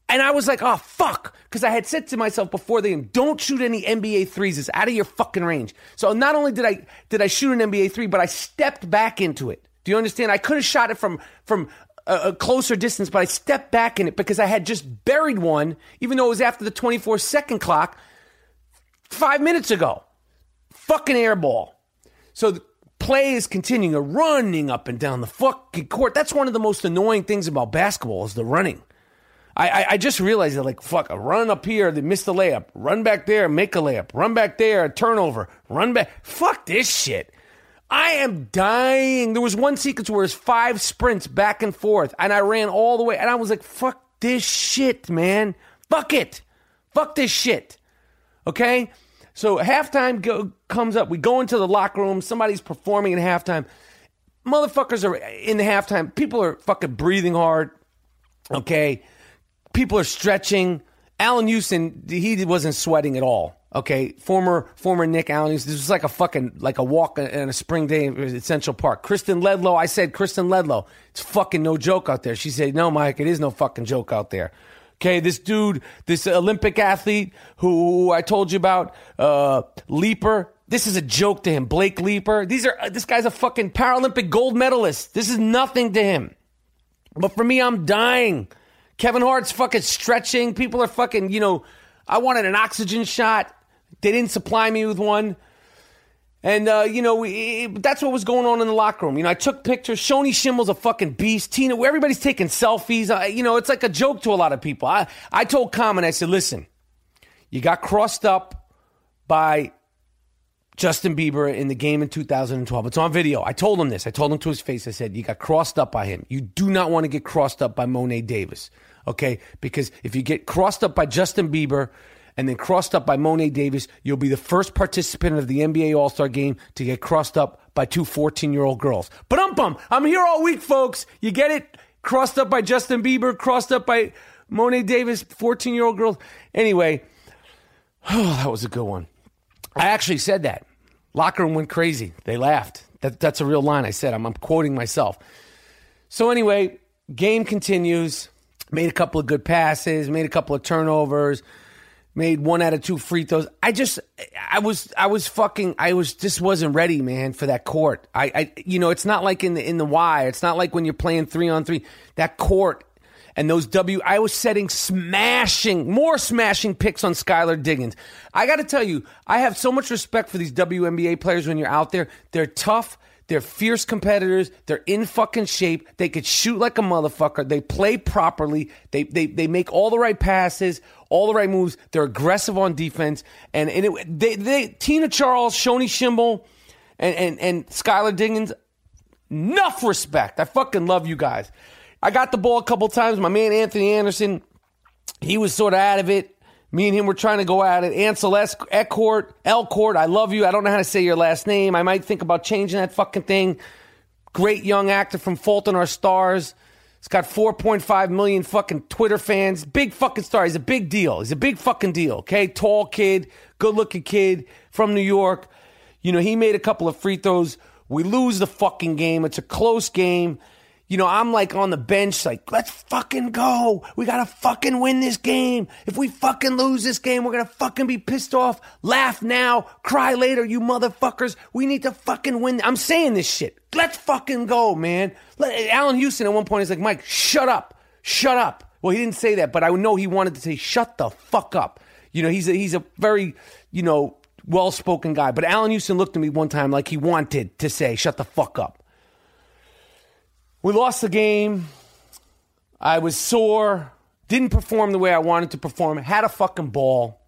And I was like, oh, fuck. Because I had said to myself before the game, don't shoot any NBA threes. It's out of your fucking range. So not only did I did I shoot an NBA three, but I stepped back into it. Do you understand? I could have shot it from from a, a closer distance, but I stepped back in it because I had just buried one, even though it was after the 24 second clock five minutes ago. Fucking airball. So the play is continuing, running up and down the fucking court. That's one of the most annoying things about basketball is the running. I, I, just realized that, like, fuck, run up here, they missed the layup. Run back there, make a layup. Run back there, turnover. Run back. Fuck this shit. I am dying. There was one sequence where it's five sprints back and forth, and I ran all the way, and I was like, fuck this shit, man. Fuck it. Fuck this shit. Okay? So halftime go, comes up. We go into the locker room. Somebody's performing in halftime. Motherfuckers are in the halftime. People are fucking breathing hard. Okay? People are stretching. Allan Houston, he wasn't sweating at all. Okay, former former Knick Allan. This was like a fucking like a walk in a spring day at Central Park. Kristen Ledlow. I said Kristen Ledlow. It's fucking no joke out there. She said, "No, Mike, it is no fucking joke out there." Okay, this dude, this Olympic athlete who, who I told you about, uh, Leeper. This is a joke to him. Blake Leeper. These are this guy's a fucking Paralympic gold medalist. This is nothing to him. But for me, I'm dying. Kevin Hart's fucking stretching. People are fucking, you know, I wanted an oxygen shot. They didn't supply me with one. And, uh, you know, we, that's what was going on in the locker room. You know, I took pictures. Shoni Schimmel's a fucking beast. Tina, everybody's taking selfies. Uh, you know, it's like a joke to a lot of people. I, I told Common, I said, listen, You got crossed up by Justin Bieber in the game in 2012. It's on video. I told him this. I told him to his face. I said, You got crossed up by him. You do not want to get crossed up by Mo'ne Davis. Okay? Because if you get crossed up by Justin Bieber and then crossed up by Mo'ne Davis, you'll be the first participant of the NBA All Star game to get crossed up by two 14 year old girls. But um bum, I'm here all week, folks. You get it? Crossed up by Justin Bieber, crossed up by Mo'ne Davis, 14 year old girls. Anyway, oh, that was a good one. I actually said that. Locker room went crazy. They laughed. That, that's a real line I said. I'm, I'm quoting myself. So, anyway, game continues. Made a couple of good passes, made a couple of turnovers, made one out of two free throws. I just, I was, I was fucking, I was just wasn't ready, man, for that court. I, I, you know, it's not like in the in the Y. It's not like when you're playing three on three. That court and those W, I was setting smashing, more smashing picks on Skylar Diggins. I got to tell you, I have so much respect for these WNBA players when you're out there. They're tough. They're fierce competitors. They're in fucking shape. They could shoot like a motherfucker. They play properly. They they they make all the right passes, all the right moves. They're aggressive on defense. And and it, they they Tina Charles, Shoni Schimmel, and and and Skylar Diggins. Enough respect. I fucking love you guys. I got the ball a couple times. My man Anthony Anderson, he was sort of out of it. Me and him were trying to go at it. Ansel Eckcourt, Elcourt, I love you. I don't know how to say your last name. I might think about changing that fucking thing. Great young actor from Fault in Our Stars. He's got 4.5 million fucking Twitter fans. Big fucking star. He's a big deal. He's a big fucking deal. Okay. Tall kid, good looking kid from New York. You know, he made a couple of free throws. We lose the fucking game. It's a close game you know, I'm like on the bench, like, let's fucking go. We gotta fucking win this game. If we fucking lose this game, we're gonna fucking be pissed off. Laugh now, cry later, you motherfuckers. We need to fucking win. I'm saying this shit. Let's fucking go, man. Let, Allan Houston at one point is like, Mike, shut up. Shut up. Well, he didn't say that, but I know he wanted to say, shut the fuck up. You know, he's a, he's a very, you know, well spoken guy. But Allan Houston looked at me one time like he wanted to say, shut the fuck up. We lost the game. I was sore. Didn't perform the way I wanted to perform. Had a fucking ball.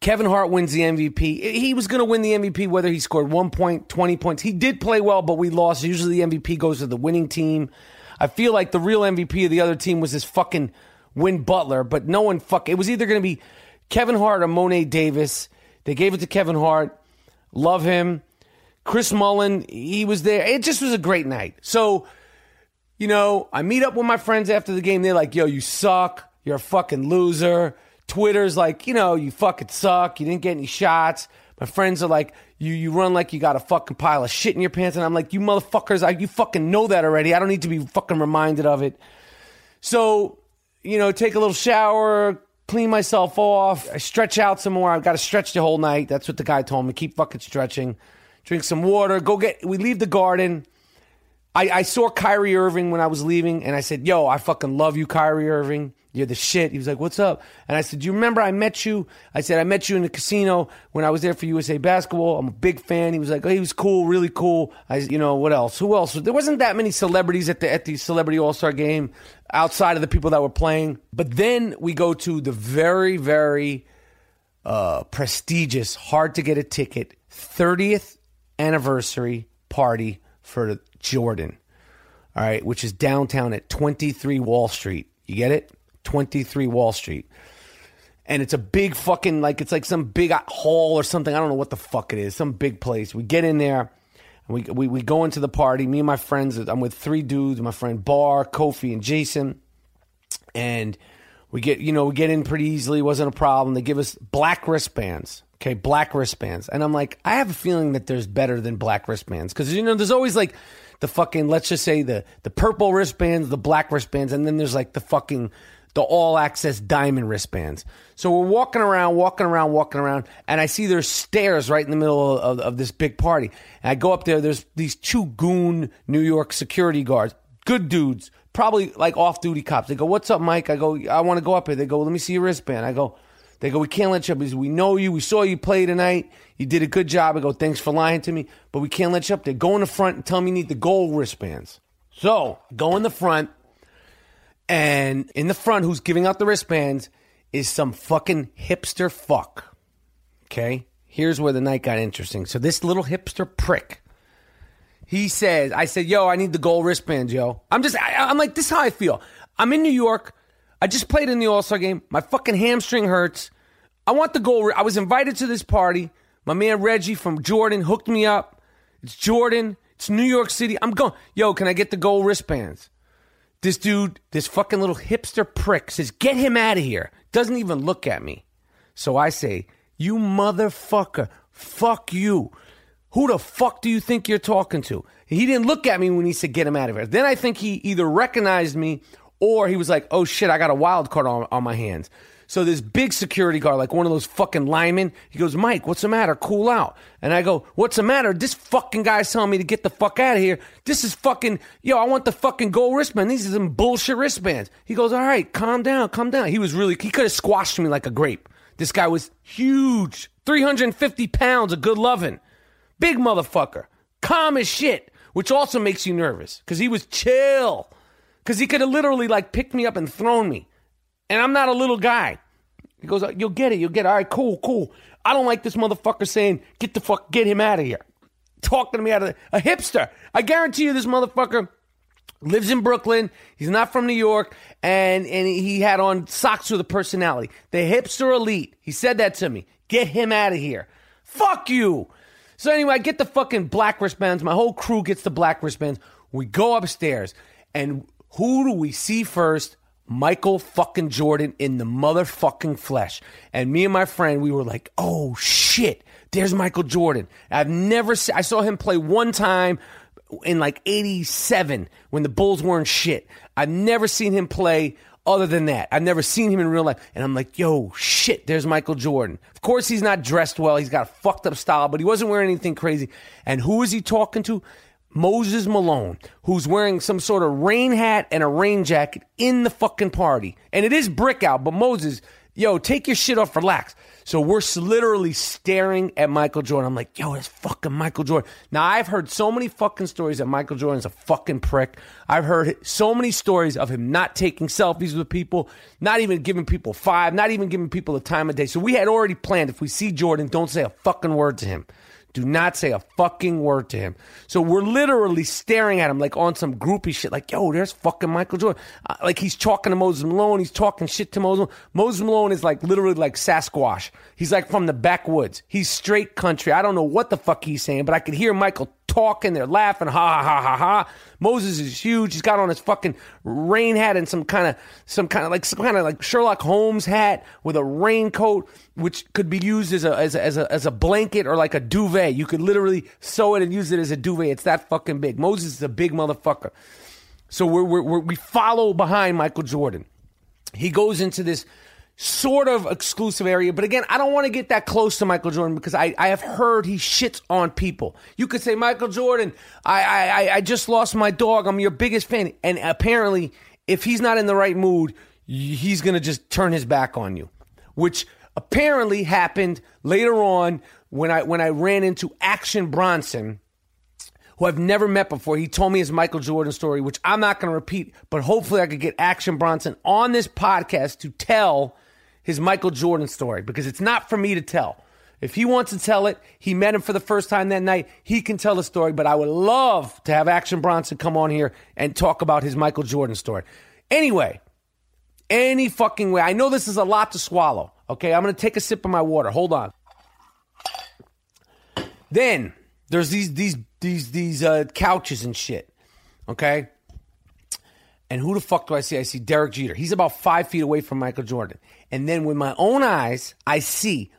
Kevin Hart wins the MVP. He was going to win the MVP whether he scored one point, 20 points. He did play well, but we lost. Usually the MVP goes to the winning team. I feel like the real MVP of the other team was this fucking Win Butler, but no one fuck. It was either going to be Kevin Hart or Mo'ne Davis. They gave it to Kevin Hart. Love him. Chris Mullin, he was there. It just was a great night. So, you know, I meet up with my friends after the game. They're like, yo, you suck. You're a fucking loser. Twitter's like, you know, you fucking suck. You didn't get any shots. My friends are like, you you run like you got a fucking pile of shit in your pants. And I'm like, you motherfuckers, I, you fucking know that already. I don't need to be fucking reminded of it. So, you know, take a little shower, clean myself off. I stretch out some more. I've got to stretch the whole night. That's what the guy told me. Keep fucking stretching drink some water, go get. We leave the garden. I, I saw Kyrie Irving when I was leaving, and I said, "Yo, I fucking love you, Kyrie Irving. You're the shit." He was like, "What's up?" And I said, "Do you remember I met you?" I said, "I met you in the casino when I was there for USA Basketball. I'm a big fan." He was like, "Oh, he was cool, really cool." I, you know, what else? Who else? There wasn't that many celebrities at the at the Celebrity All Star Game outside of the people that were playing. But then we go to the very, very uh, prestigious, hard to get a ticket, 30th anniversary party for Jordan. All right, which is downtown at 23 Wall Street. You get it? 23 Wall Street. And it's a big fucking, like, it's like some big hall or something. I don't know what the fuck it is. Some big place. We get in there. We, we, we go into the party. Me and my friends, I'm with three dudes, my friend Bar, Kofi, and Jason. And we get, you know, we get in pretty easily. Wasn't a problem. They give us black wristbands. Okay, black wristbands. And I'm like, I have a feeling that there's better than black wristbands. Because, you know, there's always like the fucking, let's just say the, the purple wristbands, the black wristbands, and then there's like the fucking, the all access diamond wristbands. So we're walking around, walking around, walking around, and I see there's stairs right in the middle of, of this big party. And I go up there, there's these two goon New York security guards, good dudes, probably like off duty cops. They go, What's up, Mike? I go, I want to go up here. They go, Let me see your wristband. I go, they go, we can't let you up. We know you. We saw you play tonight. You did a good job. I go, thanks for lying to me, but we can't let you up there. Go in the front and tell me you need the gold wristbands. So go in the front, and in the front, who's giving out the wristbands is some fucking hipster fuck. Okay? Here's where the night got interesting. So this little hipster prick, he says, I said, yo, I need the gold wristbands, yo. I'm just, I, I'm like, this is how I feel. I'm in New York. I just played in the All Star game. My fucking hamstring hurts. I want the gold. I was invited to this party. My man Reggie from Jordan hooked me up. It's Jordan. It's New York City. I'm going, yo, can I get the gold wristbands? This dude, this fucking little hipster prick says, get him out of here. Doesn't even look at me. So I say, you motherfucker, fuck you. Who the fuck do you think you're talking to? He didn't look at me when he said, get him out of here. Then I think he either recognized me or he was like, oh shit, I got a wild card on, on my hands. So this big security guard, like one of those fucking linemen, he goes, Mike, what's the matter? Cool out. And I go, what's the matter? This fucking guy's telling me to get the fuck out of here. This is fucking, yo, I want the fucking gold wristband. These are some bullshit wristbands. He goes, all right, calm down, calm down. He was really, he could have squashed me like a grape. This guy was huge, 350 pounds of good loving. Big motherfucker. Calm as shit, which also makes you nervous because he was chill. Because he could have literally like picked me up and thrown me. And I'm not a little guy. He goes, You'll get it, you'll get it. All right, cool, cool. I don't like this motherfucker saying, Get the fuck, get him out of here. Talking to me out of a hipster. I guarantee you this motherfucker lives in Brooklyn. He's not from New York, and and he had on socks with a personality. The hipster elite. He said that to me. Get him out of here. Fuck you. So anyway, I get the fucking black wristbands. My whole crew gets the black wristbands. We go upstairs, and who do we see first? Michael fucking Jordan in the motherfucking flesh. And me and my friend, we were like, oh shit, there's Michael Jordan. I've never seen, I saw him play one time in like 87 when the Bulls weren't shit. I've never seen him play other than that. I've never seen him in real life. And I'm like, yo, shit, there's Michael Jordan. Of course, he's not dressed well. He's got a fucked up style, but he wasn't wearing anything crazy. And who is he talking to? Moses Malone, who's wearing some sort of rain hat and a rain jacket in the fucking party. And it is brick out, but Moses, yo, take your shit off, relax. So we're literally staring at Michael Jordan. I'm like, yo, it's fucking Michael Jordan. Now, I've heard so many fucking stories that Michael Jordan's a fucking prick. I've heard so many stories of him not taking selfies with people, not even giving people five, not even giving people the time of day. So we had already planned if we see Jordan, don't say a fucking word to him. Do not say a fucking word to him. So we're literally staring at him like on some groupie shit. Like, yo, there's fucking Michael Jordan. Uh, like he's talking to Moses Malone. He's talking shit to Moses. Moses Malone is like literally like Sasquatch. He's like from the backwoods. He's straight country. I don't know what the fuck he's saying, but I could hear Michael talking. They're laughing. Ha ha ha ha ha. Moses is huge. He's got on his fucking rain hat and some kind of some kind of like some kind of like Sherlock Holmes hat with a raincoat, which could be used as a as a, as a as a blanket or like a duvet. You could literally sew it and use it as a duvet. It's that fucking big. Moses is a big motherfucker. So we're, we're, we're we follow behind Michael Jordan. He goes into this sort of exclusive area. But again, I don't want to get that close to Michael Jordan because I, I have heard he shits on people. You could say, Michael Jordan, I, I, I just lost my dog. I'm your biggest fan. And apparently, if he's not in the right mood, he's going to just turn his back on you, which apparently happened later on when I, when I ran into Action Bronson who I've never met before. He told me his Michael Jordan story, which I'm not going to repeat, but hopefully I could get Action Bronson on this podcast to tell his Michael Jordan story because it's not for me to tell. If he wants to tell it, he met him for the first time that night, he can tell the story, but I would love to have Action Bronson come on here and talk about his Michael Jordan story. Anyway, any fucking way. I know this is a lot to swallow. Okay, I'm going to take a sip of my water. Hold on. Then there's these these these these uh, couches and shit. Okay. And who the fuck do I see? I see Derek Jeter. He's about five feet away from Michael Jordan. And then with my own eyes, I see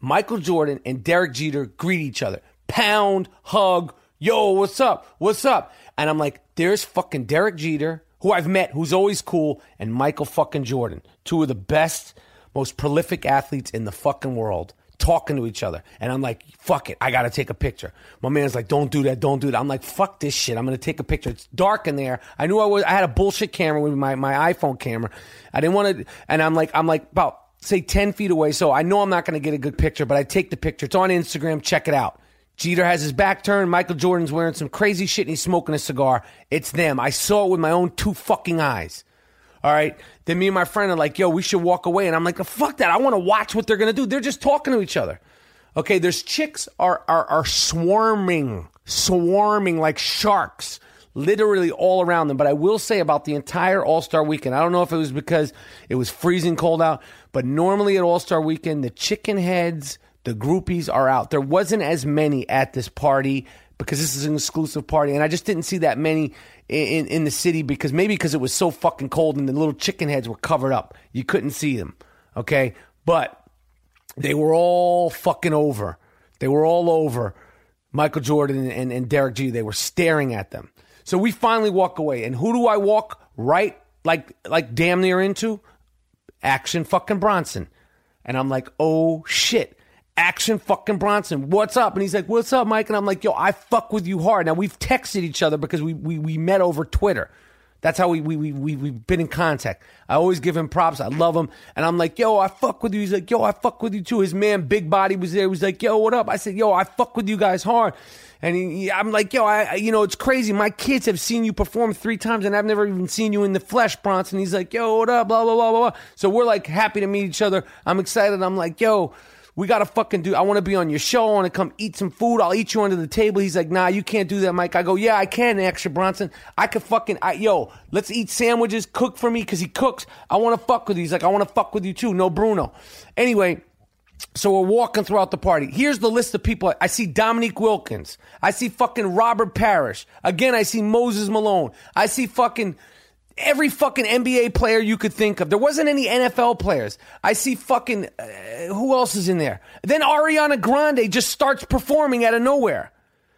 Michael Jordan and Derek Jeter greet each other. Pound, hug, yo, what's up? What's up? And I'm like, there's fucking Derek Jeter, who I've met, who's always cool, and Michael fucking Jordan. Two of the best, most prolific athletes in the fucking world talking to each other. And I'm like, fuck it, I gotta take a picture. My man's like, don't do that, don't do that. I'm like, fuck this shit, I'm gonna take a picture. It's dark in there. I knew I was, I had a bullshit camera with my, my iPhone camera. I didn't want to, and I'm like, I'm like about, say 10 feet away. So I know I'm not gonna get a good picture, but I take the picture. It's on Instagram, check it out. Jeter has his back turned. Michael Jordan's wearing some crazy shit and he's smoking a cigar. It's them. I saw it with my own two fucking eyes. All right. Then me and my friend are like, yo, we should walk away. And I'm like, fuck that. I want to watch what they're going to do. They're just talking to each other. Okay. There's chicks are, are, are swarming, swarming like sharks, literally all around them. But I will say about the entire All Star weekend, I don't know if it was because it was freezing cold out, but normally at All Star weekend, the chicken heads, the groupies are out. There wasn't as many at this party because this is an exclusive party, and I just didn't see that many in, in the city because maybe because it was so fucking cold and the little chicken heads were covered up. You couldn't see them. Okay. But they were all fucking over. They were all over Michael Jordan and, and Derek G. They were staring at them. So we finally walk away. And who do I walk right like like damn near into? Action fucking Bronson. And I'm like, oh shit. Action fucking Bronson, what's up? And he's like, what's up, Mike? And I'm like, yo, I fuck with you hard. Now we've texted each other because we we, we met over Twitter. That's how we, we, we, we, we've been in contact. I always give him props. I love him. And I'm like, yo, I fuck with you. He's like, yo, I fuck with you too. His man, Big Body, was there. He was like, yo, what up? I said, yo, I fuck with you guys hard. And he, I'm like, yo, I, you know, it's crazy. My kids have seen you perform three times and I've never even seen you in the flesh, Bronson. He's like, yo, what up? Blah, blah, blah, blah, blah. So we're like happy to meet each other. I'm excited. I'm like, yo, we gotta fucking do. I want to be on your show. I want to come eat some food. I'll eat you under the table. He's like, nah, you can't do that, Mike. I go, yeah, I can, extra Bronson. I could fucking, I, yo, let's eat sandwiches. Cook for me because he cooks. I want to fuck with you. He's like, I want to fuck with you too. No, Bruno. Anyway. So we're walking throughout the party. Here's the list of people. I see Dominique Wilkins. I see fucking Robert Parish. Again, I see Moses Malone. I see fucking every fucking NBA player you could think of. There wasn't any NFL players. I see fucking uh, who else is in there? Then Ariana Grande just starts performing out of nowhere.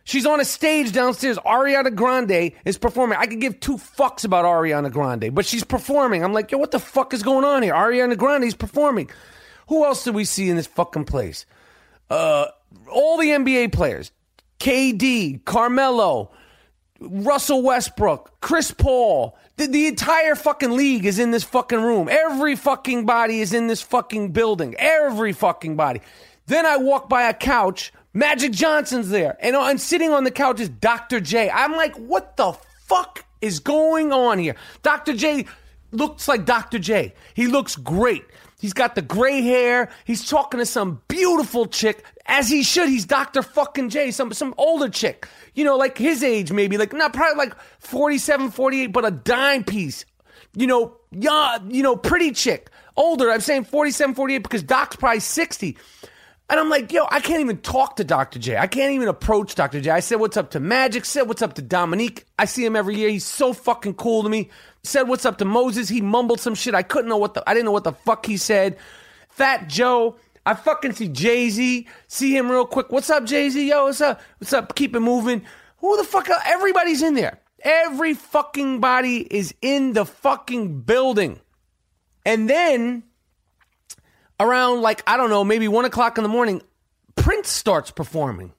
She's on a stage downstairs. Ariana Grande is performing. I could give two fucks about Ariana Grande, but she's performing. I'm like, yo, what the fuck is going on here? Ariana Grande's performing. Who else do we see in this fucking place? Uh, all the NBA players. KD, Carmelo, Russell Westbrook, Chris Paul, the, the, entire fucking league is in this fucking room. Every fucking body is in this fucking building. Every fucking body. Then I walk by a couch. Magic Johnson's there. And, and sitting on the couch is Dr. J. I'm like, what the fuck is going on here? Dr. J looks like Dr. J. He looks great. He's got the gray hair. He's talking to some beautiful chick, as he should. He's Dr. fucking J, some, some older chick. You know, like his age, maybe. Like, not probably like 47, 48, but a dime piece. You know, yeah, you know, pretty chick. Older. I'm saying 47, 48 because Doc's probably 60. And I'm like, yo, I can't even talk to Dr. J. I can't even approach Dr. J. I said, what's up to Magic? Said, what's up to Dominique? I see him every year. He's so fucking cool to me said what's up to Moses. He mumbled some shit. I couldn't know what the I didn't know what the fuck he said. Fat Joe. I fucking see Jay Z. See him real quick. What's up, Jay Z? Yo, what's up? What's up? Keep it moving. Who the fuck? Everybody's in there. Every fucking body is in the fucking building. And then around like I don't know, maybe one o'clock in the morning, Prince starts performing.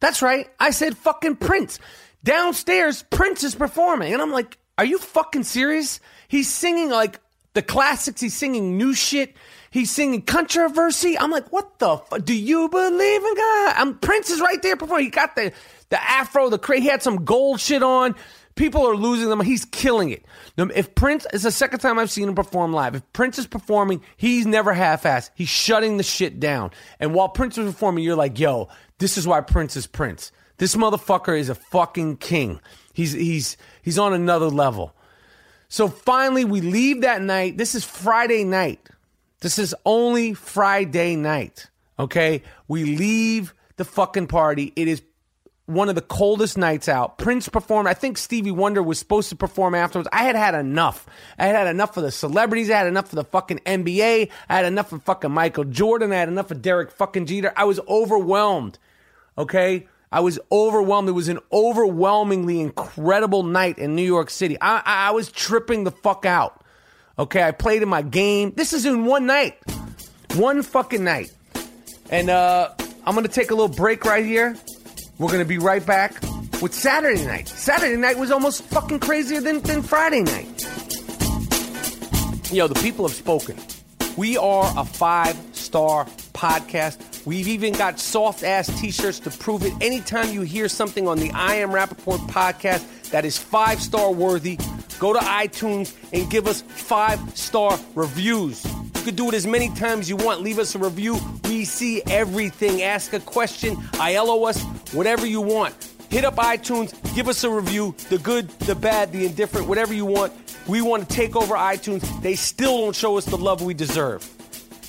That's right. I said fucking Prince. Downstairs, Prince is performing. And I'm like, are you fucking serious? He's singing like the classics. He's singing new shit. He's singing controversy. I'm like, what the fuck? Do you believe in God? I'm Prince is right there before he got the the afro, the cra He had some gold shit on. People are losing them. He's killing it. If Prince, is the second time I've seen him perform live. If Prince is performing, he's never half-assed. He's shutting the shit down. And while Prince is performing, you're like, yo, this is why Prince is Prince. This motherfucker is a fucking king. He's he's he's on another level. So finally we leave that night. This is Friday night. This is only Friday night. Okay? We leave the fucking party. It is one of the coldest nights out. Prince performed. I think Stevie Wonder was supposed to perform afterwards. I had had enough. I had had enough of the celebrities. I had enough of the fucking NBA. I had enough of fucking Michael Jordan. I had enough of Derek fucking Jeter. I was overwhelmed. Okay? I was overwhelmed. It was an overwhelmingly incredible night in New York City. I, I, I was tripping the fuck out. Okay, I played in my game. This is in one night, one fucking night. And uh, I'm gonna take a little break right here. We're gonna be right back with Saturday night. Saturday night was almost fucking crazier than, than Friday night. Yo, the people have spoken. We are a five star podcast. We've even got soft ass t shirts to prove it. Anytime you hear something on the I Am Rapaport podcast that is five star worthy, go to iTunes and give us five star reviews. You can do it as many times you want. Leave us a review. We see everything. Ask a question, ILO us, whatever you want. Hit up iTunes, give us a review, the good, the bad, the indifferent, whatever you want. We want to take over iTunes. They still don't show us the love we deserve.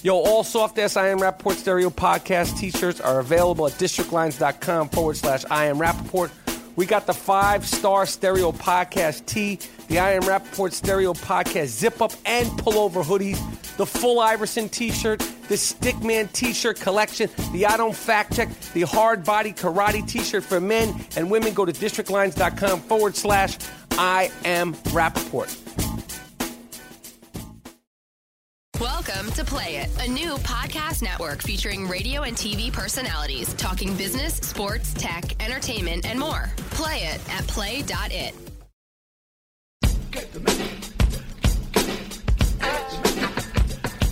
Yo, all soft ass I am Rapaport Stereo podcast t shirts are available at districtlines.com forward slash I am Rapaport. We got the five star stereo podcast tee, the I am Rapaport Stereo podcast zip up and pullover hoodies, the full Iverson t shirt, the Stickman t shirt collection, the I don't fact check, the hard body karate t shirt for men and women. Go to districtlines.com forward slash I am Rapaport. Welcome to Play It, a new podcast network featuring radio and TV personalities talking business, sports, tech, entertainment, and more. Play it at play.it.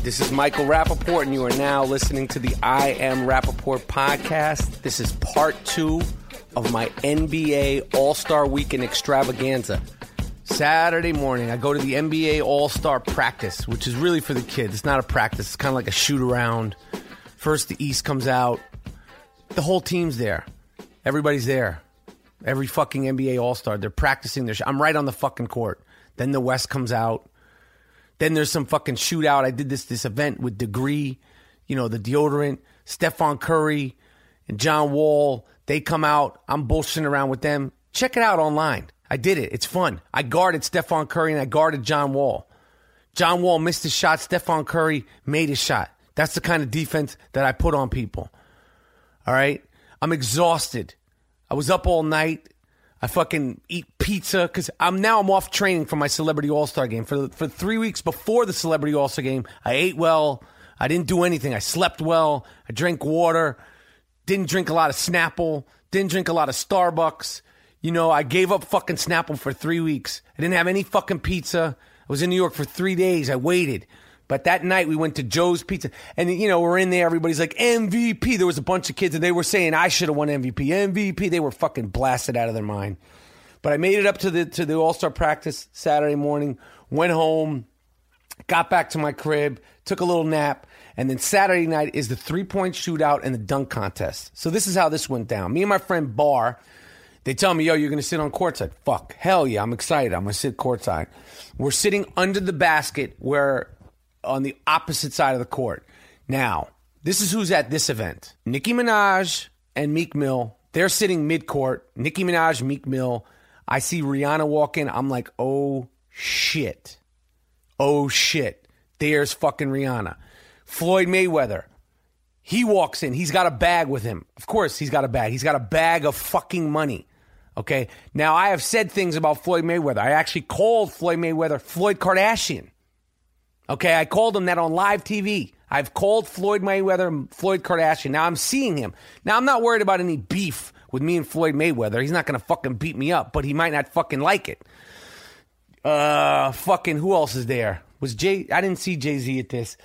This is Michael Rapaport, and you are now listening to the I Am Rapaport podcast. This is part two of my NBA All Star Weekend extravaganza. Saturday morning, I go to the NBA All Star practice, which is really for the kids. It's not a practice, it's kind of like a shoot around. First, the East comes out, the whole team's there. Everybody's there. Every fucking NBA All Star, they're practicing their. Sh- I'm right on the fucking court. Then the West comes out. Then there's some fucking shootout. I did this this event with Degree, you know, the deodorant, Stephen Curry, and John Wall. They come out. I'm bullshitting around with them. Check it out online. I did it. It's fun. I guarded Stephen Curry and I guarded John Wall. John Wall missed his shot. Stephen Curry made his shot. That's the kind of defense that I put on people. All right? I'm exhausted. I was up all night. I fucking eat pizza because I'm now I'm off training for my celebrity all star game. For for three weeks before the celebrity all star game, I ate well. I didn't do anything. I slept well. I drank water. Didn't drink a lot of Snapple. Didn't drink a lot of Starbucks. You know, I gave up fucking Snapple for three weeks. I didn't have any fucking pizza. I was in New York for three days. I waited. But that night we went to Joe's Pizza. And, you know, we're in there. Everybody's like, MVP. There was a bunch of kids and they were saying I should have won MVP. MVP. They were fucking blasted out of their mind. But I made it up to the, to the All Star practice Saturday morning, went home, got back to my crib, took a little nap. And then Saturday night is the three point shootout and the dunk contest. So this is how this went down. Me and my friend Barr, they tell me, yo, you're going to sit on courtside. Fuck. Hell yeah. I'm excited. I'm going to sit courtside. We're sitting under the basket where on the opposite side of the court. Now, this is who's at this event Nicki Minaj and Meek Mill. They're sitting mid court. Nicki Minaj, Meek Mill. I see Rihanna walk in. I'm like, oh shit. Oh shit. There's fucking Rihanna. Floyd Mayweather. He walks in. He's got a bag with him. Of course, he's got a bag. He's got a bag of fucking money. Okay. Now, I have said things about Floyd Mayweather. I actually called Floyd Mayweather Floyd Kardashian. Okay. I called him that on live TV. I've called Floyd Mayweather Floyd Kardashian. Now I'm seeing him. Now I'm not worried about any beef with me and Floyd Mayweather. He's not going to fucking beat me up, but he might not fucking like it. Uh, fucking who else is there? Was Jay? I didn't see Jay Z at this,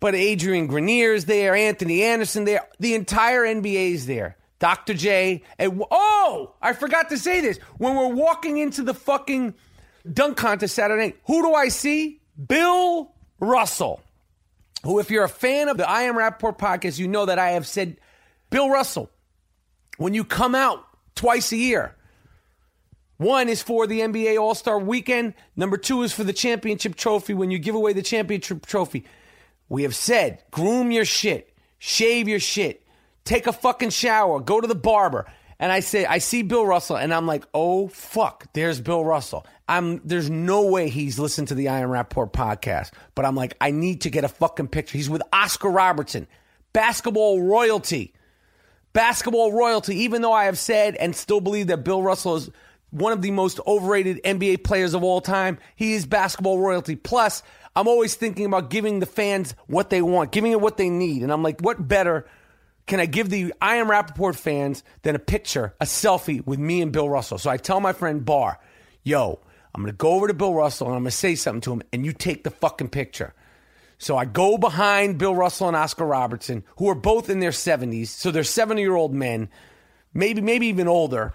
but Adrian Grenier's there, Anthony Anderson there, the entire NBA's there. Dr. J. And oh, I forgot to say this. When we're walking into the fucking dunk contest Saturday who do I see? Bill Russell. Who, if you're a fan of the I Am Rapaport podcast, you know that I have said, Bill Russell, when you come out twice a year, one is for the NBA All Star weekend. Number two is for the championship trophy when you give away the championship trophy. We have said, groom your shit, shave your shit, take a fucking shower, go to the barber. And I say, I see Bill Russell, and I'm like, oh fuck, there's Bill Russell. I'm there's no way he's listened to the I Am Rapaport podcast, but I'm like, I need to get a fucking picture. He's with Oscar Robertson, basketball royalty, basketball royalty. Even though I have said and still believe that Bill Russell is one of the most overrated NBA players of all time, he is basketball royalty. Plus, I'm always thinking about giving the fans what they want, giving it what they need, and I'm like, what better? Can I give the I Am Rapaport fans then a picture, a selfie with me and Bill Russell? So I tell my friend Barr, yo, I'm going to go over to Bill Russell and I'm going to say something to him, and you take the fucking picture. So I go behind Bill Russell and Oscar Robertson, who are both in their 70s. So they're 70 year old men, maybe, maybe even older.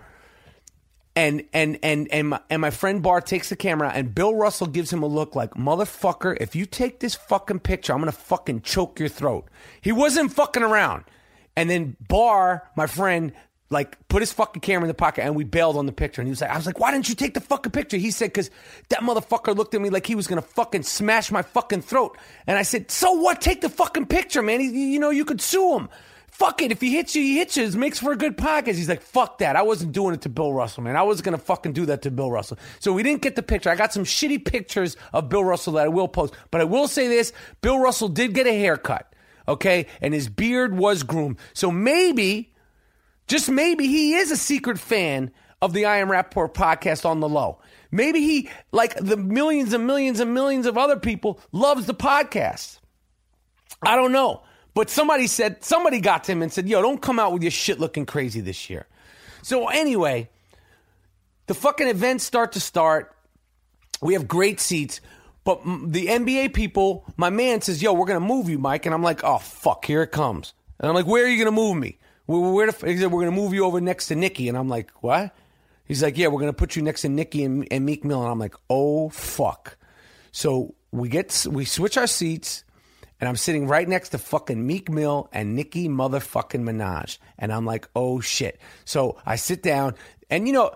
and and and and my, and my friend Bar takes the camera and Bill Russell gives him a look like motherfucker if you take this fucking picture I'm to fucking choke your throat. He wasn't fucking around. And then Barr, my friend, like put his fucking camera in the pocket and we bailed on the picture and he was like I was like why didn't you take the fucking picture? He said cuz that motherfucker looked at me like he was to fucking smash my fucking throat. And I said, "So what? Take the fucking picture, man. He, you know you could sue him." fuck it. If he hits you, he hits you. It makes for a good podcast. He's like, fuck that. I wasn't doing it to Bill Russell, man. I was to fucking do that to Bill Russell. So we didn't get the picture. I got some shitty pictures of Bill Russell that I will post. But I will say this Bill Russell did get a haircut, okay? And his beard was groomed. So maybe, just maybe, he is a secret fan of the I Am Rapaport podcast on the low. Maybe he, like the millions and millions and millions of other people, loves the podcast. I don't know. But somebody said, somebody got to him and said, yo, don't come out with your shit looking crazy this year. So anyway, the fucking events start to start. We have great seats. But the NBA people, my man says, yo, we're to move you, Mike. And I'm like, oh, fuck, here it comes. And I'm like, where are you to move me? Where, the, he said, we're to move you over next to Nicki. And I'm like, what? He's like, yeah, we're to put you next to Nicki and, and Meek Mill. And I'm like, oh, fuck. So we get, we switch our seats and I'm sitting right next to fucking Meek Mill and Nicki motherfucking Minaj. And I'm like, oh shit. So I sit down, and you know,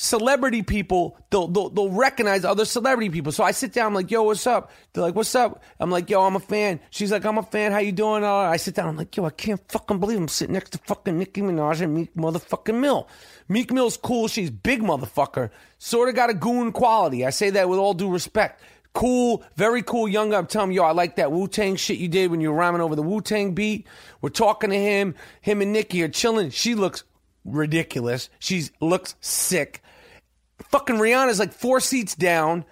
celebrity people, they'll, they'll, they'll recognize other celebrity people. So I sit down, I'm like, yo, what's up? They're like, what's up? I'm like, yo, I'm a fan. She's like, I'm a fan. How you doing? Uh, I sit down, I'm like, yo, I can't fucking believe I'm sitting next to fucking Nicki Minaj and Meek motherfucking Mill. Meek Mill's cool. She's big motherfucker. Sort of got a goon quality. I say that with all due respect. Cool, very cool young. I'm telling you, yo, I like that Wu Tang shit you did when you were rhyming over the Wu Tang beat. We're talking to him. Him and Nicki are chilling. She looks ridiculous. She looks sick. Fucking Rihanna's like four seats down.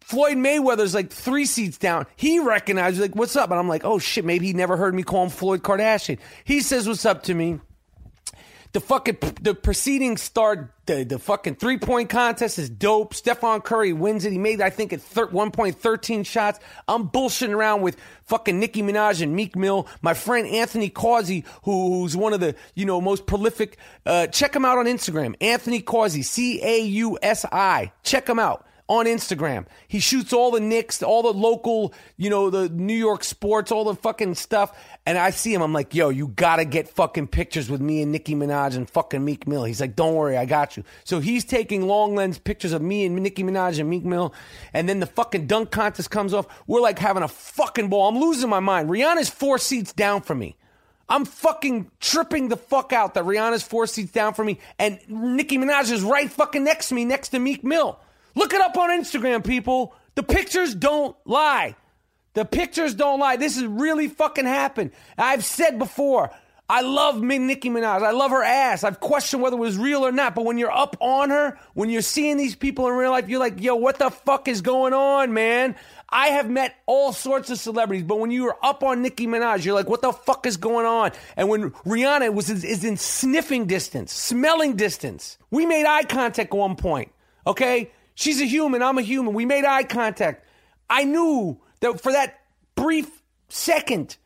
Floyd Mayweather's like three seats down. He recognizes, like, what's up? And I'm like, oh shit, maybe he never heard me call him Floyd Kardashian. He says, what's up to me the fucking the proceedings start the, the fucking three point contest is dope. Stephen Curry wins it. He made I think at thir- one point thirteen shots. I'm bullshitting around with fucking Nicki Minaj and Meek Mill. My friend Anthony Causi, who, who's one of the you know most prolific. Uh, check him out on Instagram. Anthony Causi, C A U S I. Check him out on Instagram. He shoots all the Knicks, all the local, you know, the New York sports, all the fucking stuff. And I see him. I'm like, yo, you gotta get fucking pictures with me and Nicki Minaj and fucking Meek Mill. He's like, don't worry, I got you. So he's taking long lens pictures of me and Nicki Minaj and Meek Mill. And then the fucking dunk contest comes off. We're like having a fucking ball. I'm losing my mind. Rihanna's four seats down from me. I'm fucking tripping the fuck out that Rihanna's four seats down from me and Nicki Minaj is right fucking next to me, next to Meek Mill. Look it up on Instagram, people. The pictures don't lie. The pictures don't lie. This has really fucking happened. I've said before, I love Nicki Minaj. I love her ass. I've questioned whether it was real or not. But when you're up on her, when you're seeing these people in real life, you're like, yo, what the fuck is going on, man? I have met all sorts of celebrities, but when you are up on Nicki Minaj, you're like, what the fuck is going on? And when Rihanna was is in sniffing distance, smelling distance, we made eye contact at one point. Okay, She's a human. I'm a human. We made eye contact. I knew that for that brief second,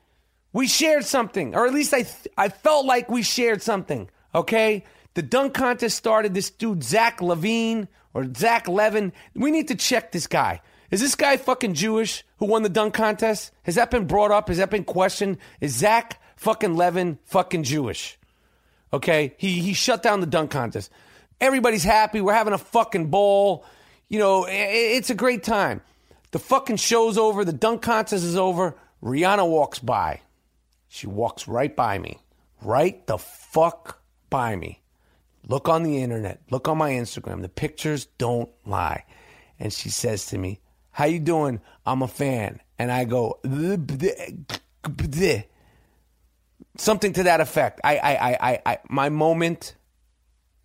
we shared something, or at least I, th- I felt like we shared something. Okay. The dunk contest started. This dude, Zach LaVine or Zach Levin. We need to check this guy. Is this guy fucking Jewish who won the dunk contest? Has that been brought up? Has that been questioned? Is Zach fucking Levin fucking Jewish? Okay. He, he shut down the dunk contest. Everybody's happy. We're having a fucking ball you know, it's a great time. The fucking show's over. The dunk contest is over. Rihanna walks by. She walks right by me. Right the fuck by me. Look on the internet. Look on my Instagram. The pictures don't lie. And she says to me, How you doing? I'm a fan. And I go, something to that effect. I, I, I, I, my moment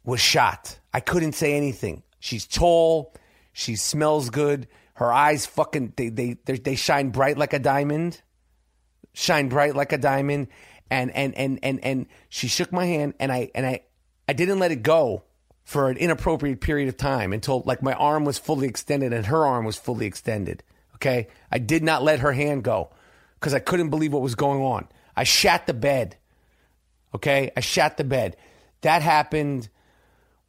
was shot. I couldn't say anything. She's tall. She smells good. Her eyes fucking they they they shine bright like a diamond. Shine bright like a diamond. And and and and and she shook my hand and I and I I didn't let it go for an inappropriate period of time until like my arm was fully extended and her arm was fully extended. Okay? I did not let her hand go because I couldn't believe what was going on. I shat the bed. Okay? I shat the bed. That happened.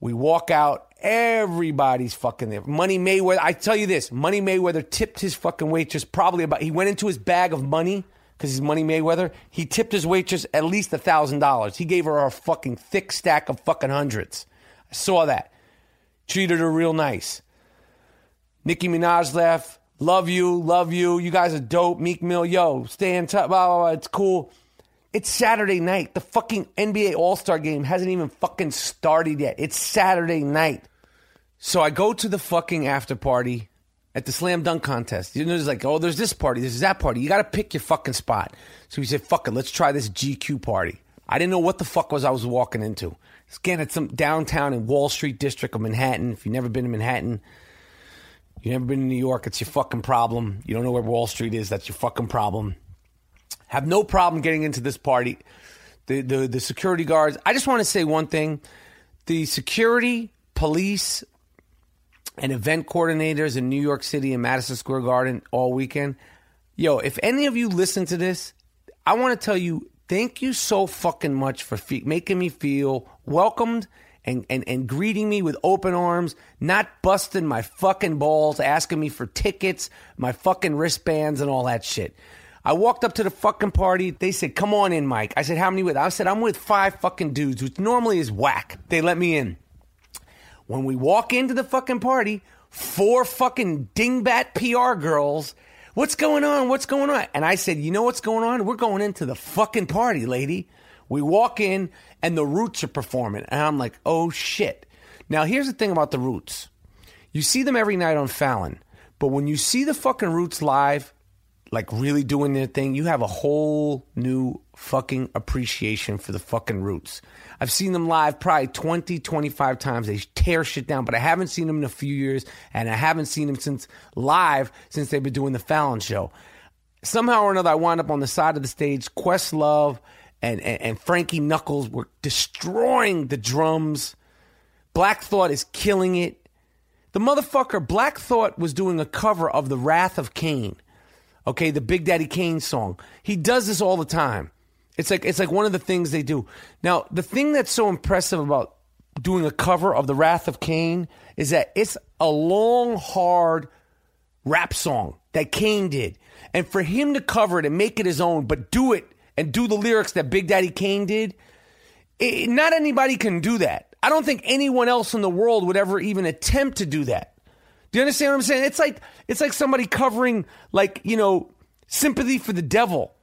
We walk out Everybody's fucking there. Money Mayweather. I tell you this, Money Mayweather tipped his fucking waitress probably about. He went into his bag of money because he's Money Mayweather. He tipped his waitress at least a thousand dollars. He gave her a fucking thick stack of fucking hundreds. I saw that. Treated her real nice. Nicki Minaj left. Love you, love you. You guys are dope. Meek Mill, yo, stay in touch. Blah, blah, blah. It's cool. It's Saturday night. The fucking NBA All Star game hasn't even fucking started yet. It's Saturday night. So I go to the fucking after party at the slam dunk contest. You know, there's like, oh, there's this party, there's that party. You got to pick your fucking spot. So we said, fuck it, let's try this GQ party. I didn't know what the fuck was I was walking into. It's again at some downtown in Wall Street district of Manhattan. If you've never been to Manhattan, you've never been to New York, it's your fucking problem. You don't know where Wall Street is, that's your fucking problem. Have no problem getting into this party. The the the security guards. I just want to say one thing: the security, police, and event coordinators in New York City and Madison Square Garden all weekend. Yo, if any of you listen to this, I want to tell you thank you so fucking much for fe- making me feel welcomed and, and, and greeting me with open arms, not busting my fucking balls, asking me for tickets, my fucking wristbands, and all that shit. I walked up to the fucking party. They said, "Come on in, Mike." I said, "How many with?" I said, "I'm with five fucking dudes, which normally is whack." They let me in. When we walk into the fucking party, four fucking dingbat PR girls. What's going on? What's going on? And I said, "You know what's going on? We're going into the fucking party, lady." We walk in and the Roots are performing, and I'm like, "Oh shit!" Now here's the thing about the Roots. You see them every night on Fallon, but when you see the fucking Roots live, like really doing their thing, you have a whole new fucking appreciation for the fucking roots. I've seen them live probably 20, 25 times. They tear shit down, but I haven't seen them in a few years, and I haven't seen them since live since they've been doing the Fallon show. Somehow or another, I wound up on the side of the stage. Questlove and, and, and Frankie Knuckles were destroying the drums. Black Thought is killing it. The motherfucker, Black Thought, was doing a cover of The Wrath of Kane okay the big daddy kane song. He does this all the time. It's like it's like one of the things they do. Now the thing that's so impressive about doing a cover of the wrath of kane is that it's a long hard rap song that kane did. And for him to cover it and make it his own but do it and do the lyrics that big daddy kane did it, not anybody can do that. I don't think anyone else in the world would ever even attempt to do that do you understand what I'm saying? It's like it's like somebody covering like, you know, Sympathy for the Devil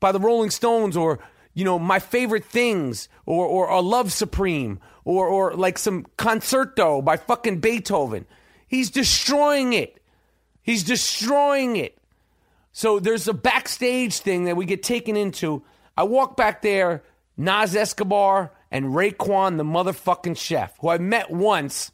by the Rolling Stones or, you know, My Favorite Things or or, or Love Supreme or or like some concerto by fucking Beethoven. He's destroying it. He's destroying it. So there's a backstage thing that we get taken into. I walk back there, Nas Escobar and Raekwon, the motherfucking chef, who I met once,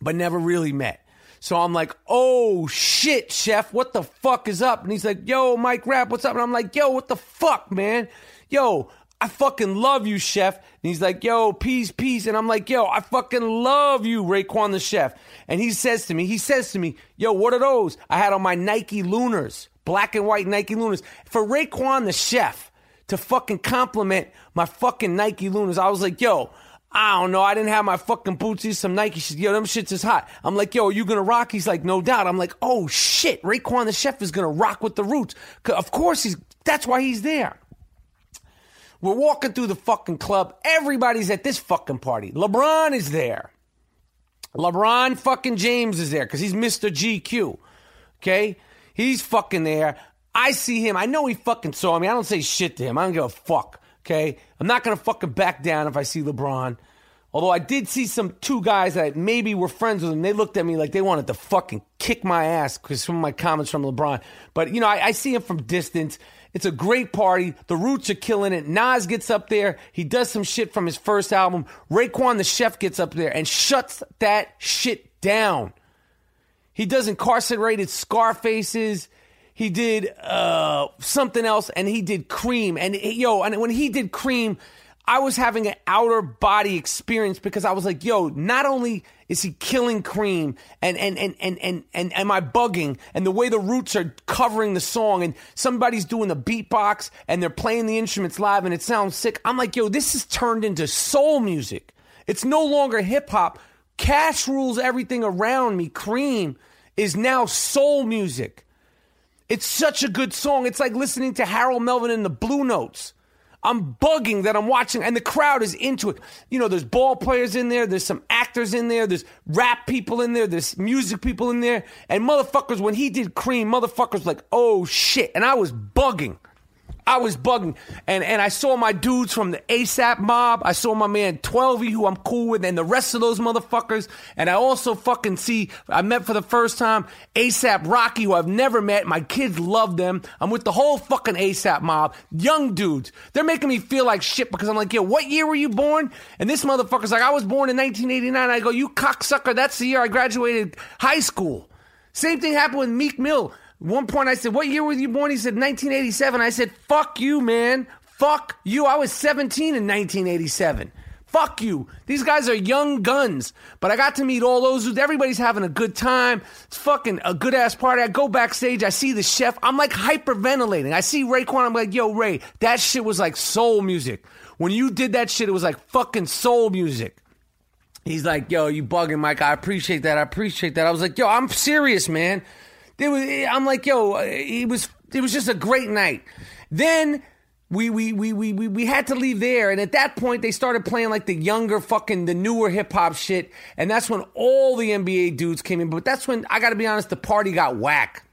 but never really met. So I'm like, oh shit, chef, what the fuck is up? And he's like, yo, Mike Rap, what's up? And I'm like, yo, what the fuck, man? Yo, I fucking love you, chef. And he's like, yo, peace, peace. And I'm like, yo, I fucking love you, Raekwon the chef. And he says to me, he says to me, yo, what are those? I had on my Nike Lunars, black and white Nike Lunars. For Raekwon the chef to fucking compliment my fucking Nike Lunars, I was like, yo, I don't know. I didn't have my fucking bootsies, some Nike shit. Yo, them shits is hot. I'm like, yo, are you gonna rock? He's like, no doubt. I'm like, oh shit, Raekwon the chef is gonna rock with the roots. Of course he's. That's why he's there. We're walking through the fucking club. Everybody's at this fucking party. LeBron is there. LeBron fucking James is there because he's Mr. GQ. Okay, he's fucking there. I see him. I know he fucking saw me. I don't say shit to him. I don't give a fuck. Okay, I'm not gonna fucking back down if I see LeBron. Although I did see some two guys that maybe were friends with him. They looked at me like they wanted to fucking kick my ass because some of my comments from LeBron. But you know, I, I see him from distance. It's a great party. The Roots are killing it. Nas gets up there. He does some shit from his first album. Raekwon the chef gets up there and shuts that shit down. He does incarcerated Scarfaces. He did uh, something else, and he did Cream. And yo, and when he did Cream, I was having an outer body experience because I was like, yo, not only is he killing Cream, and and and and and and am I bugging? And the way the Roots are covering the song, and somebody's doing the beatbox, and they're playing the instruments live, and it sounds sick. I'm like, yo, this is turned into soul music. It's no longer hip hop. Cash rules everything around me. Cream is now soul music. It's such a good song. It's like listening to Harold Melvin and the Blue Notes. I'm bugging that I'm watching, and the crowd is into it. You know, there's ball players in there, there's some actors in there, there's rap people in there, there's music people in there, and motherfuckers, when he did Cream, motherfuckers like, oh shit. And I was bugging. I was bugging. And and I saw my dudes from the ASAP mob. I saw my man 12 who I'm cool with, and the rest of those motherfuckers. And I also fucking see, I met for the first time ASAP Rocky, who I've never met. My kids love them. I'm with the whole fucking ASAP mob. Young dudes. They're making me feel like shit because I'm like, yo, what year were you born? And this motherfucker's like, I was born in 1989. I go, you cocksucker, that's the year I graduated high school. Same thing happened with Meek Mill. One point I said, What year were you born? He said, 1987. I said, Fuck you, man. Fuck you. I was 17 in 1987. Fuck you. These guys are young guns. But I got to meet all those dudes. Everybody's having a good time. It's fucking a good ass party. I go backstage. I see the chef. I'm like hyperventilating. I see Raekwon. I'm like, yo, Ray, that shit was like soul music. When you did that shit, it was like fucking soul music. He's like, yo, you bugging, Mike. I appreciate that. I appreciate that. I was like, yo, I'm serious, man. Was, I'm like, yo, uh, it was it was just a great night. Then we we, we we we we had to leave there, and at that point they started playing like the younger fucking the newer hip hop shit, and that's when all the NBA dudes came in. But that's when I got to be honest, the party got whack.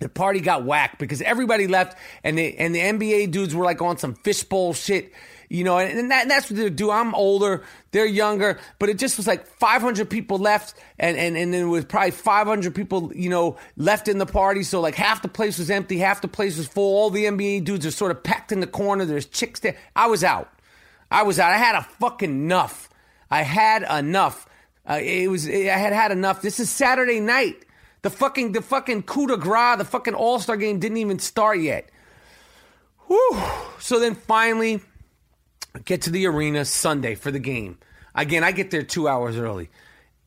The party got whacked because everybody left, and the and the NBA dudes were like on some fishbowl shit you know, and, that, that's what they do. I'm older, they're younger, but it just was like 500 people left, and and and then was probably 500 people, you know, left in the party. So like half the place was empty, half the place was full. All the NBA dudes are sort of packed in the corner. There's chicks there. I was out. I was out. I had a fucking enough. I had enough. Uh, it was. I had had enough. This is Saturday night. The fucking the fucking coup de grace, the fucking All Star game didn't even start yet. Whew. So then finally Get to the arena Sunday for the game. Again, I get there two hours early.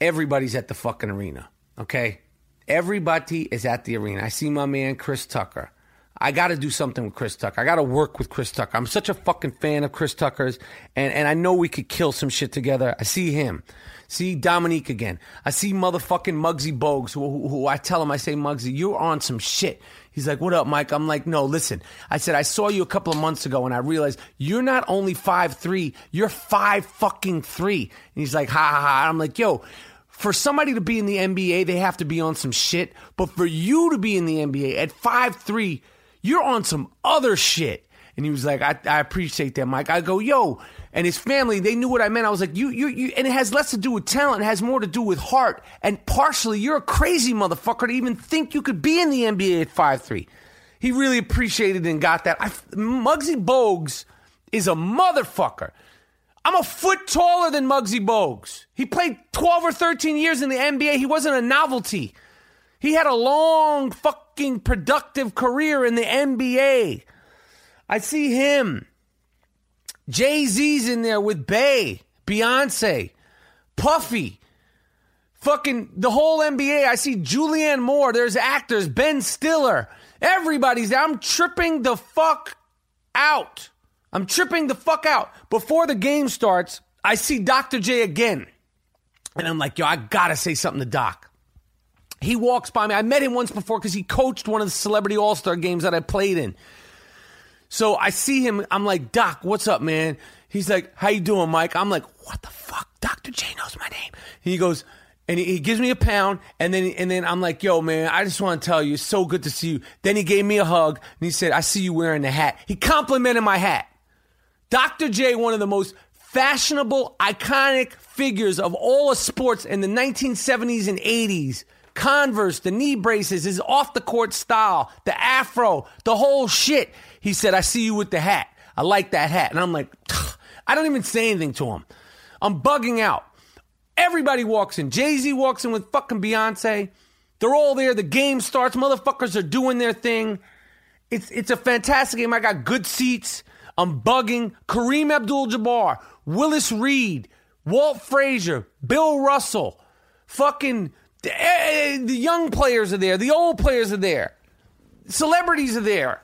Everybody's at the fucking arena. Okay? Everybody is at the arena. I see my man Chris Tucker. I got to do something with Chris Tucker. I got to work with Chris Tucker. I'm such a fucking fan of Chris Tucker's, and, and I know we could kill some shit together. I see him. See Dominique again. I see motherfucking Muggsy Bogues, who, who, who I tell him, I say, Muggsy, you're on some shit. He's like, what up, Mike? I'm like, no, listen. I said, I saw you a couple of months ago and I realized you're not only five three, you're five fucking three. And he's like, ha ha ha. I'm like, yo, for somebody to be in the NBA, they have to be on some shit. But for you to be in the NBA at five three, you're on some other shit. And he was like, I, I appreciate that, Mike. I go, yo, and his family, they knew what I meant. I was like, you, you, you, and it has less to do with talent. It has more to do with heart. And partially, you're a crazy motherfucker to even think you could be in the NBA at five three. He really appreciated and got that. I, Muggsy Bogues is a motherfucker. I'm a foot taller than Muggsy Bogues. He played 12 or 13 years in the NBA. He wasn't a novelty. He had a long, fucking productive career in the NBA. I see him. Jay Z's in there with Bey, Beyonce, Puffy, fucking the whole NBA. I see Julianne Moore. There's actors, Ben Stiller. Everybody's there. I'm tripping the fuck out. I'm tripping the fuck out. Before the game starts, I see Dr. J again. And I'm like, yo, I gotta say something to Doc. He walks by me. I met him once before because he coached one of the celebrity all star games that I played in. So I see him. I'm like, Doc, what's up, man? He's like, How you doing, Mike? I'm like, What the fuck? Dr. J knows my name. He goes, and he, gives me a pound, and then and then I'm like, Yo, man, I just want to tell you, it's so good to see you. Then he gave me a hug, and he said, I see you wearing the hat. He complimented my hat. Dr. J, one of the most fashionable, iconic figures of all of sports in the 1970s and 80s. Converse, the knee braces, his off the court style, the afro, the whole shit. He said, I see you with the hat. I like that hat. And I'm like, I don't even say anything to him. I'm bugging out. Everybody walks in. Jay Z walks in with fucking Beyonce. They're all there. The game starts. Motherfuckers are doing their thing. It's it's a fantastic game. I got good seats. I'm bugging. Kareem Abdul Jabbar, Willis Reed, Walt Frazier, Bill Russell, fucking the, the young players are there. The old players are there. Celebrities are there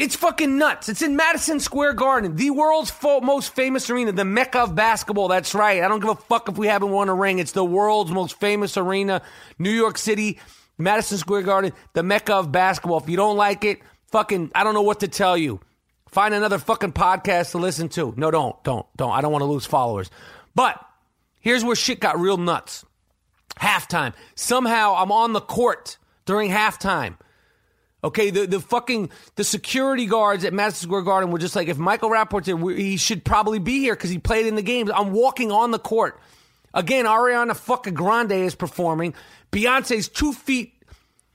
It's fucking nuts. It's in Madison Square Garden, the world's fo- most famous arena, the mecca of basketball. That's right. I don't give a fuck if we haven't won a ring. It's the world's most famous arena, New York City, Madison Square Garden, the mecca of basketball. If you don't like it, fucking, I don't know what to tell you. Find another fucking podcast to listen to. No, don't, don't, don't. I don't want to lose followers. But here's where shit got real nuts. Halftime. Somehow I'm on the court during halftime. Okay, the, the fucking the security guards at Madison Square Garden were just like, if Michael Rapaport's here, we- he should probably be here because he played in the games. I'm walking on the court. Again, Ariana fucking Grande is performing. Beyonce's two feet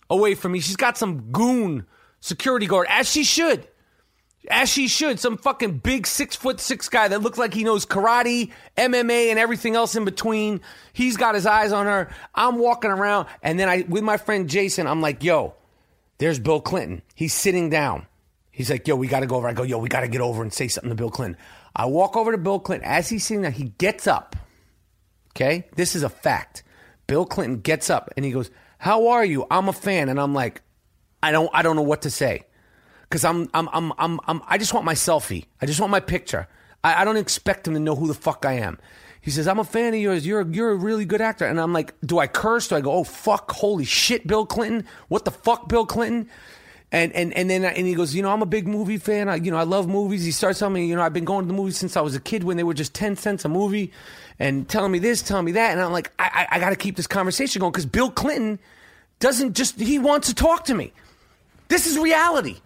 away from me. She's got some goon security guard, as she should. As she should. Some fucking big six foot six guy that looks like he knows karate, MMA, and everything else in between. He's got his eyes on her. I'm walking around, and then I, with my friend Jason, I'm like, yo, there's Bill Clinton. He's sitting down. He's like, yo, we got to go over. I go, yo, we got to get over and say something to Bill Clinton. I walk over to Bill Clinton. As he's sitting there, he gets up. Okay? This is a fact. Bill Clinton gets up and he goes, How are you? I'm a fan. And I'm like, I don't I don't know what to say. Cause I'm I'm I'm I'm, I'm I just want my selfie. I just want my picture. I, I don't expect him to know who the fuck I am. He says, I'm a fan of yours. You're you're a really good actor. And I'm like, do I curse? Do I go, oh fuck, holy shit, Bill Clinton? What the fuck, Bill Clinton? And and and then and he goes, you know, I'm a big movie fan. I, you know, I love movies. He starts telling me, you know, I've been going to the movies since I was a kid when they were just ten cents a movie, and telling me this, telling me that, and I'm like, I I, I got to keep this conversation going because Bill Clinton doesn't just he wants to talk to me. This is reality.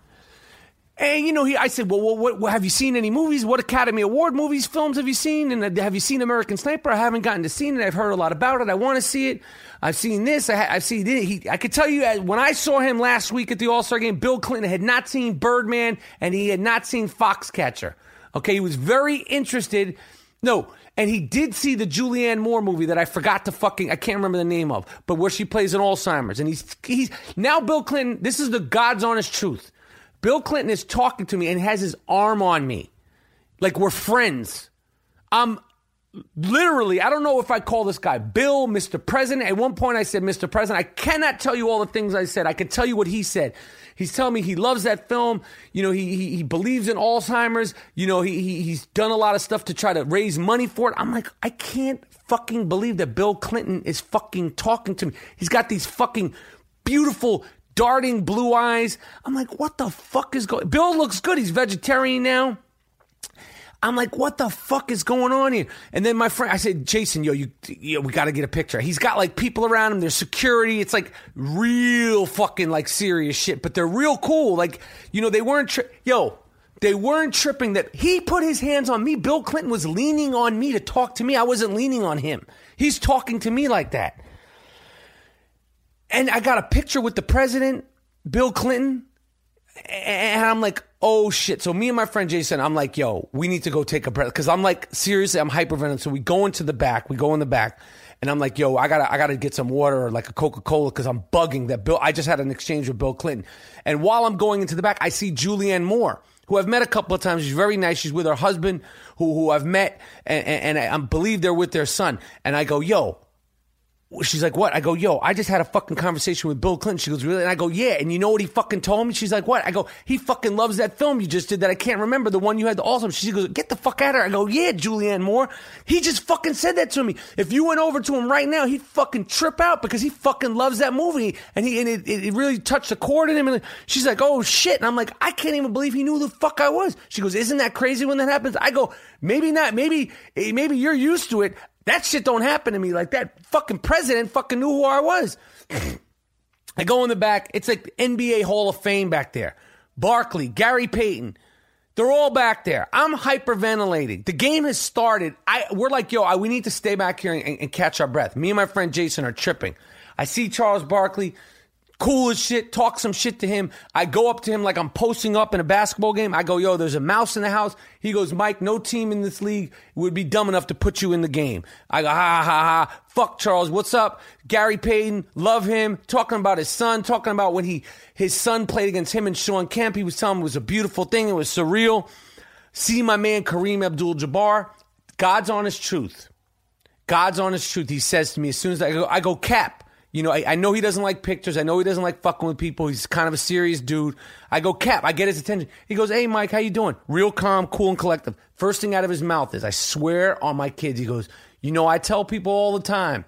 And you know, he, I said, well, what, what, have you seen any movies? What Academy Award movies, films have you seen? And uh, have you seen American Sniper? I haven't gotten to see it. I've heard a lot about it. I want to see it. I've seen this. I, ha- I've seen it. He, I could tell you, uh, when I saw him last week at the All Star game, Bill Clinton had not seen Birdman and he had not seen Foxcatcher. Okay, he was very interested. No, and he did see the Julianne Moore movie that I forgot to fucking I can't remember the name of, but where she plays an Alzheimer's. And he's he's now Bill Clinton. This is the God's honest truth. Bill Clinton is talking to me and has his arm on me, like we're friends. I'm literally, I don't know if I call this guy Bill, Mr. President. At one point, I said, Mr. President. I cannot tell you all the things I said. I can tell you what he said. He's telling me he loves that film. You know, he he, he believes in Alzheimer's. You know, he, he he's done a lot of stuff to try to raise money for it. I'm like, I can't fucking believe that Bill Clinton is fucking talking to me. He's got these fucking beautiful darting blue eyes. I'm like, what the fuck is going? Bill looks good. He's vegetarian now. I'm like, what the fuck is going on here? And then my friend, I said, Jason, yo, you, yo, we got to get a picture. He's got like people around him. There's security. It's like real fucking like serious shit, but they're real cool. Like, you know, they weren't, tri- yo, they weren't tripping that he put his hands on me. Bill Clinton was leaning on me to talk to me. I wasn't leaning on him. He's talking to me like that. And I got a picture with the president, Bill Clinton. And I'm like, oh shit. So me and my friend Jason, I'm like, yo, we need to go take a breath. Cause I'm like, seriously, I'm hyperventilating. So we go into the back, we go in the back. And I'm like, yo, I gotta, I gotta get some water or like a Coca Cola because I'm bugging that Bill. I just had an exchange with Bill Clinton. And while I'm going into the back, I see Julianne Moore, who I've met a couple of times. She's very nice. She's with her husband, who, who I've met, and, and, and I believe they're with their son. And I go, yo, She's like, what? I go, yo, I just had a fucking conversation with Bill Clinton. She goes, really? And I go, yeah. And you know what he fucking told me? She's like, what? I go, he fucking loves that film you just did that I can't remember, the one you had the awesome. She goes, get the fuck out of here. I go, yeah, Julianne Moore. He just fucking said that to me. If you went over to him right now, he'd fucking trip out because he fucking loves that movie. And he, and it, it really touched a chord in him. And she's like, oh shit. And I'm like, I can't even believe he knew who the fuck I was. She goes, isn't that crazy when that happens? I go, maybe not. Maybe, eh, maybe you're used to it. That shit don't happen to me like that. Fucking president fucking knew who I was. I go in the back. It's like NBA Hall of Fame back there. Barkley, Gary Payton. They're all back there. I'm hyperventilating. The game has started. I we're like, yo, I, we need to stay back here and, and catch our breath. Me and my friend Jason are tripping. I see Charles Barkley cool as shit, talk some shit to him. I go up to him like I'm posting up in a basketball game. I go, yo, there's a mouse in the house. He goes, Mike, no team in this league would be dumb enough to put you in the game. I go, ha ha ha. Fuck Charles. What's up? Gary Payton, love him. Talking about his son, talking about when he his son played against him and Shawn Kemp. He was telling it was a beautiful thing. It was surreal. See my man Kareem Abdul Jabbar. God's honest truth. God's honest truth. He says to me as soon as I go, I go, Cap. You know, I, I know he doesn't like pictures. I know he doesn't like fucking with people. He's kind of a serious dude. I go, Cap, I get his attention. He goes, Hey, Mike, how you doing? Real calm, cool, and collective. First thing out of his mouth is, I swear on my kids, he goes, You know, I tell people all the time,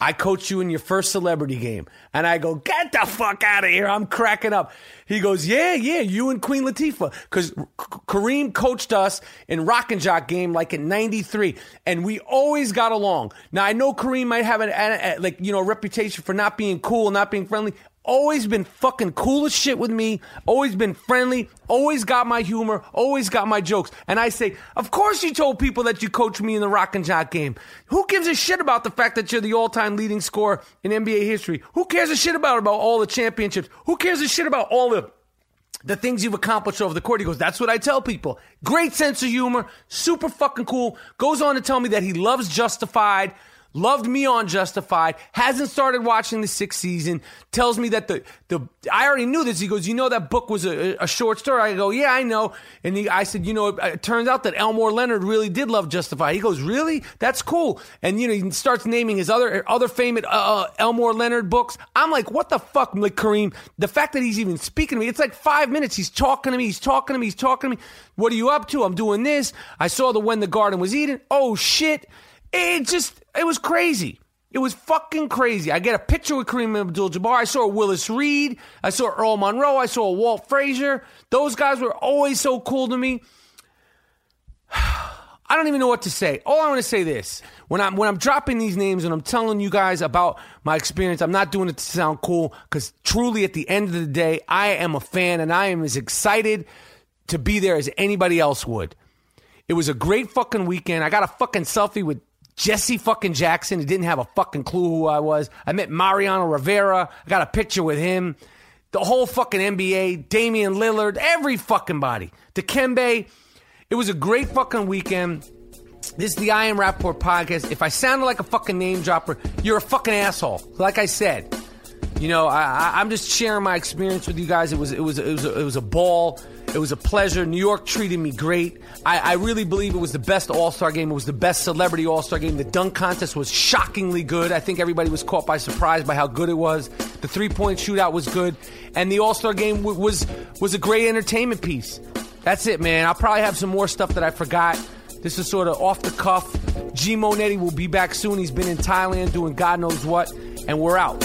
I coach you in your first celebrity game. And I go, get the fuck out of here. I'm cracking up. He goes, yeah, yeah, you and Queen Latifah. Because Kareem coached us in Rock and Jock game like in 93. And we always got along. Now, I know Kareem might have an, like, you know, reputation for not being cool, not being friendly always been fucking cool as shit with me, always been friendly, always got my humor, always got my jokes. And I say, of course you told people that you coached me in the Rock and Jock game. Who gives a shit about the fact that you're the all-time leading scorer in NBA history? Who cares a shit about about all the championships? Who cares a shit about all the the things you've accomplished over the court. He goes, That's what I tell people. Great sense of humor, super fucking cool. Goes on to tell me that he loves Justified loved me on Justified, hasn't started watching the sixth season, tells me that the, the I already knew this. He goes, You know, that book was a, a short story. I go, Yeah, I know. And he, I said, You know, it, it, turns out that Elmore Leonard really did love Justified. He goes, Really? That's cool. And, you know, he starts naming his other, other famous uh, uh, Elmore Leonard books. I'm like, What the fuck, like Kareem? The fact that he's even speaking to me, it's like five minutes. He's talking to me, he's talking to me, he's talking to me. What are you up to? I'm doing this. I saw the When the Garden Was Eden. Oh, shit. It just, it was crazy. It was fucking crazy. I get a picture with Kareem Abdul-Jabbar. I saw Willis Reed. I saw Earl Monroe. I saw Walt Frazier. Those guys were always so cool to me. I don't even know what to say. All I want to say this: when I'm when I'm dropping these names and I'm telling you guys about my experience, I'm not doing it to sound cool because truly, at the end of the day, I am a fan and I am as excited to be there as anybody else would. It was a great fucking weekend. I got a fucking selfie with Jesse fucking Jackson. He didn't have a fucking clue who I was. I met Mariano Rivera. I got a picture with him. The whole fucking NBA, Damian Lillard, every fucking body. Dikembe. It was a great fucking weekend. This is the I Am Rapaport podcast. If I sounded like a fucking name dropper, you're a fucking asshole. Like I said, you know, I, am just sharing my experience with you guys. It was, it was, it was, a, it was a ball. It was a pleasure. New York treated me great. I, I really believe it was the best All Star game. It was the best celebrity All Star game. The dunk contest was shockingly good. I think everybody was caught by surprise by how good it was. The three point shootout was good, and the All Star game w- was was a great entertainment piece. That's it, man. I'll probably have some more stuff that I forgot. This is sort of off the cuff. G Monetti will be back soon. He's been in Thailand doing God knows what, and we're out.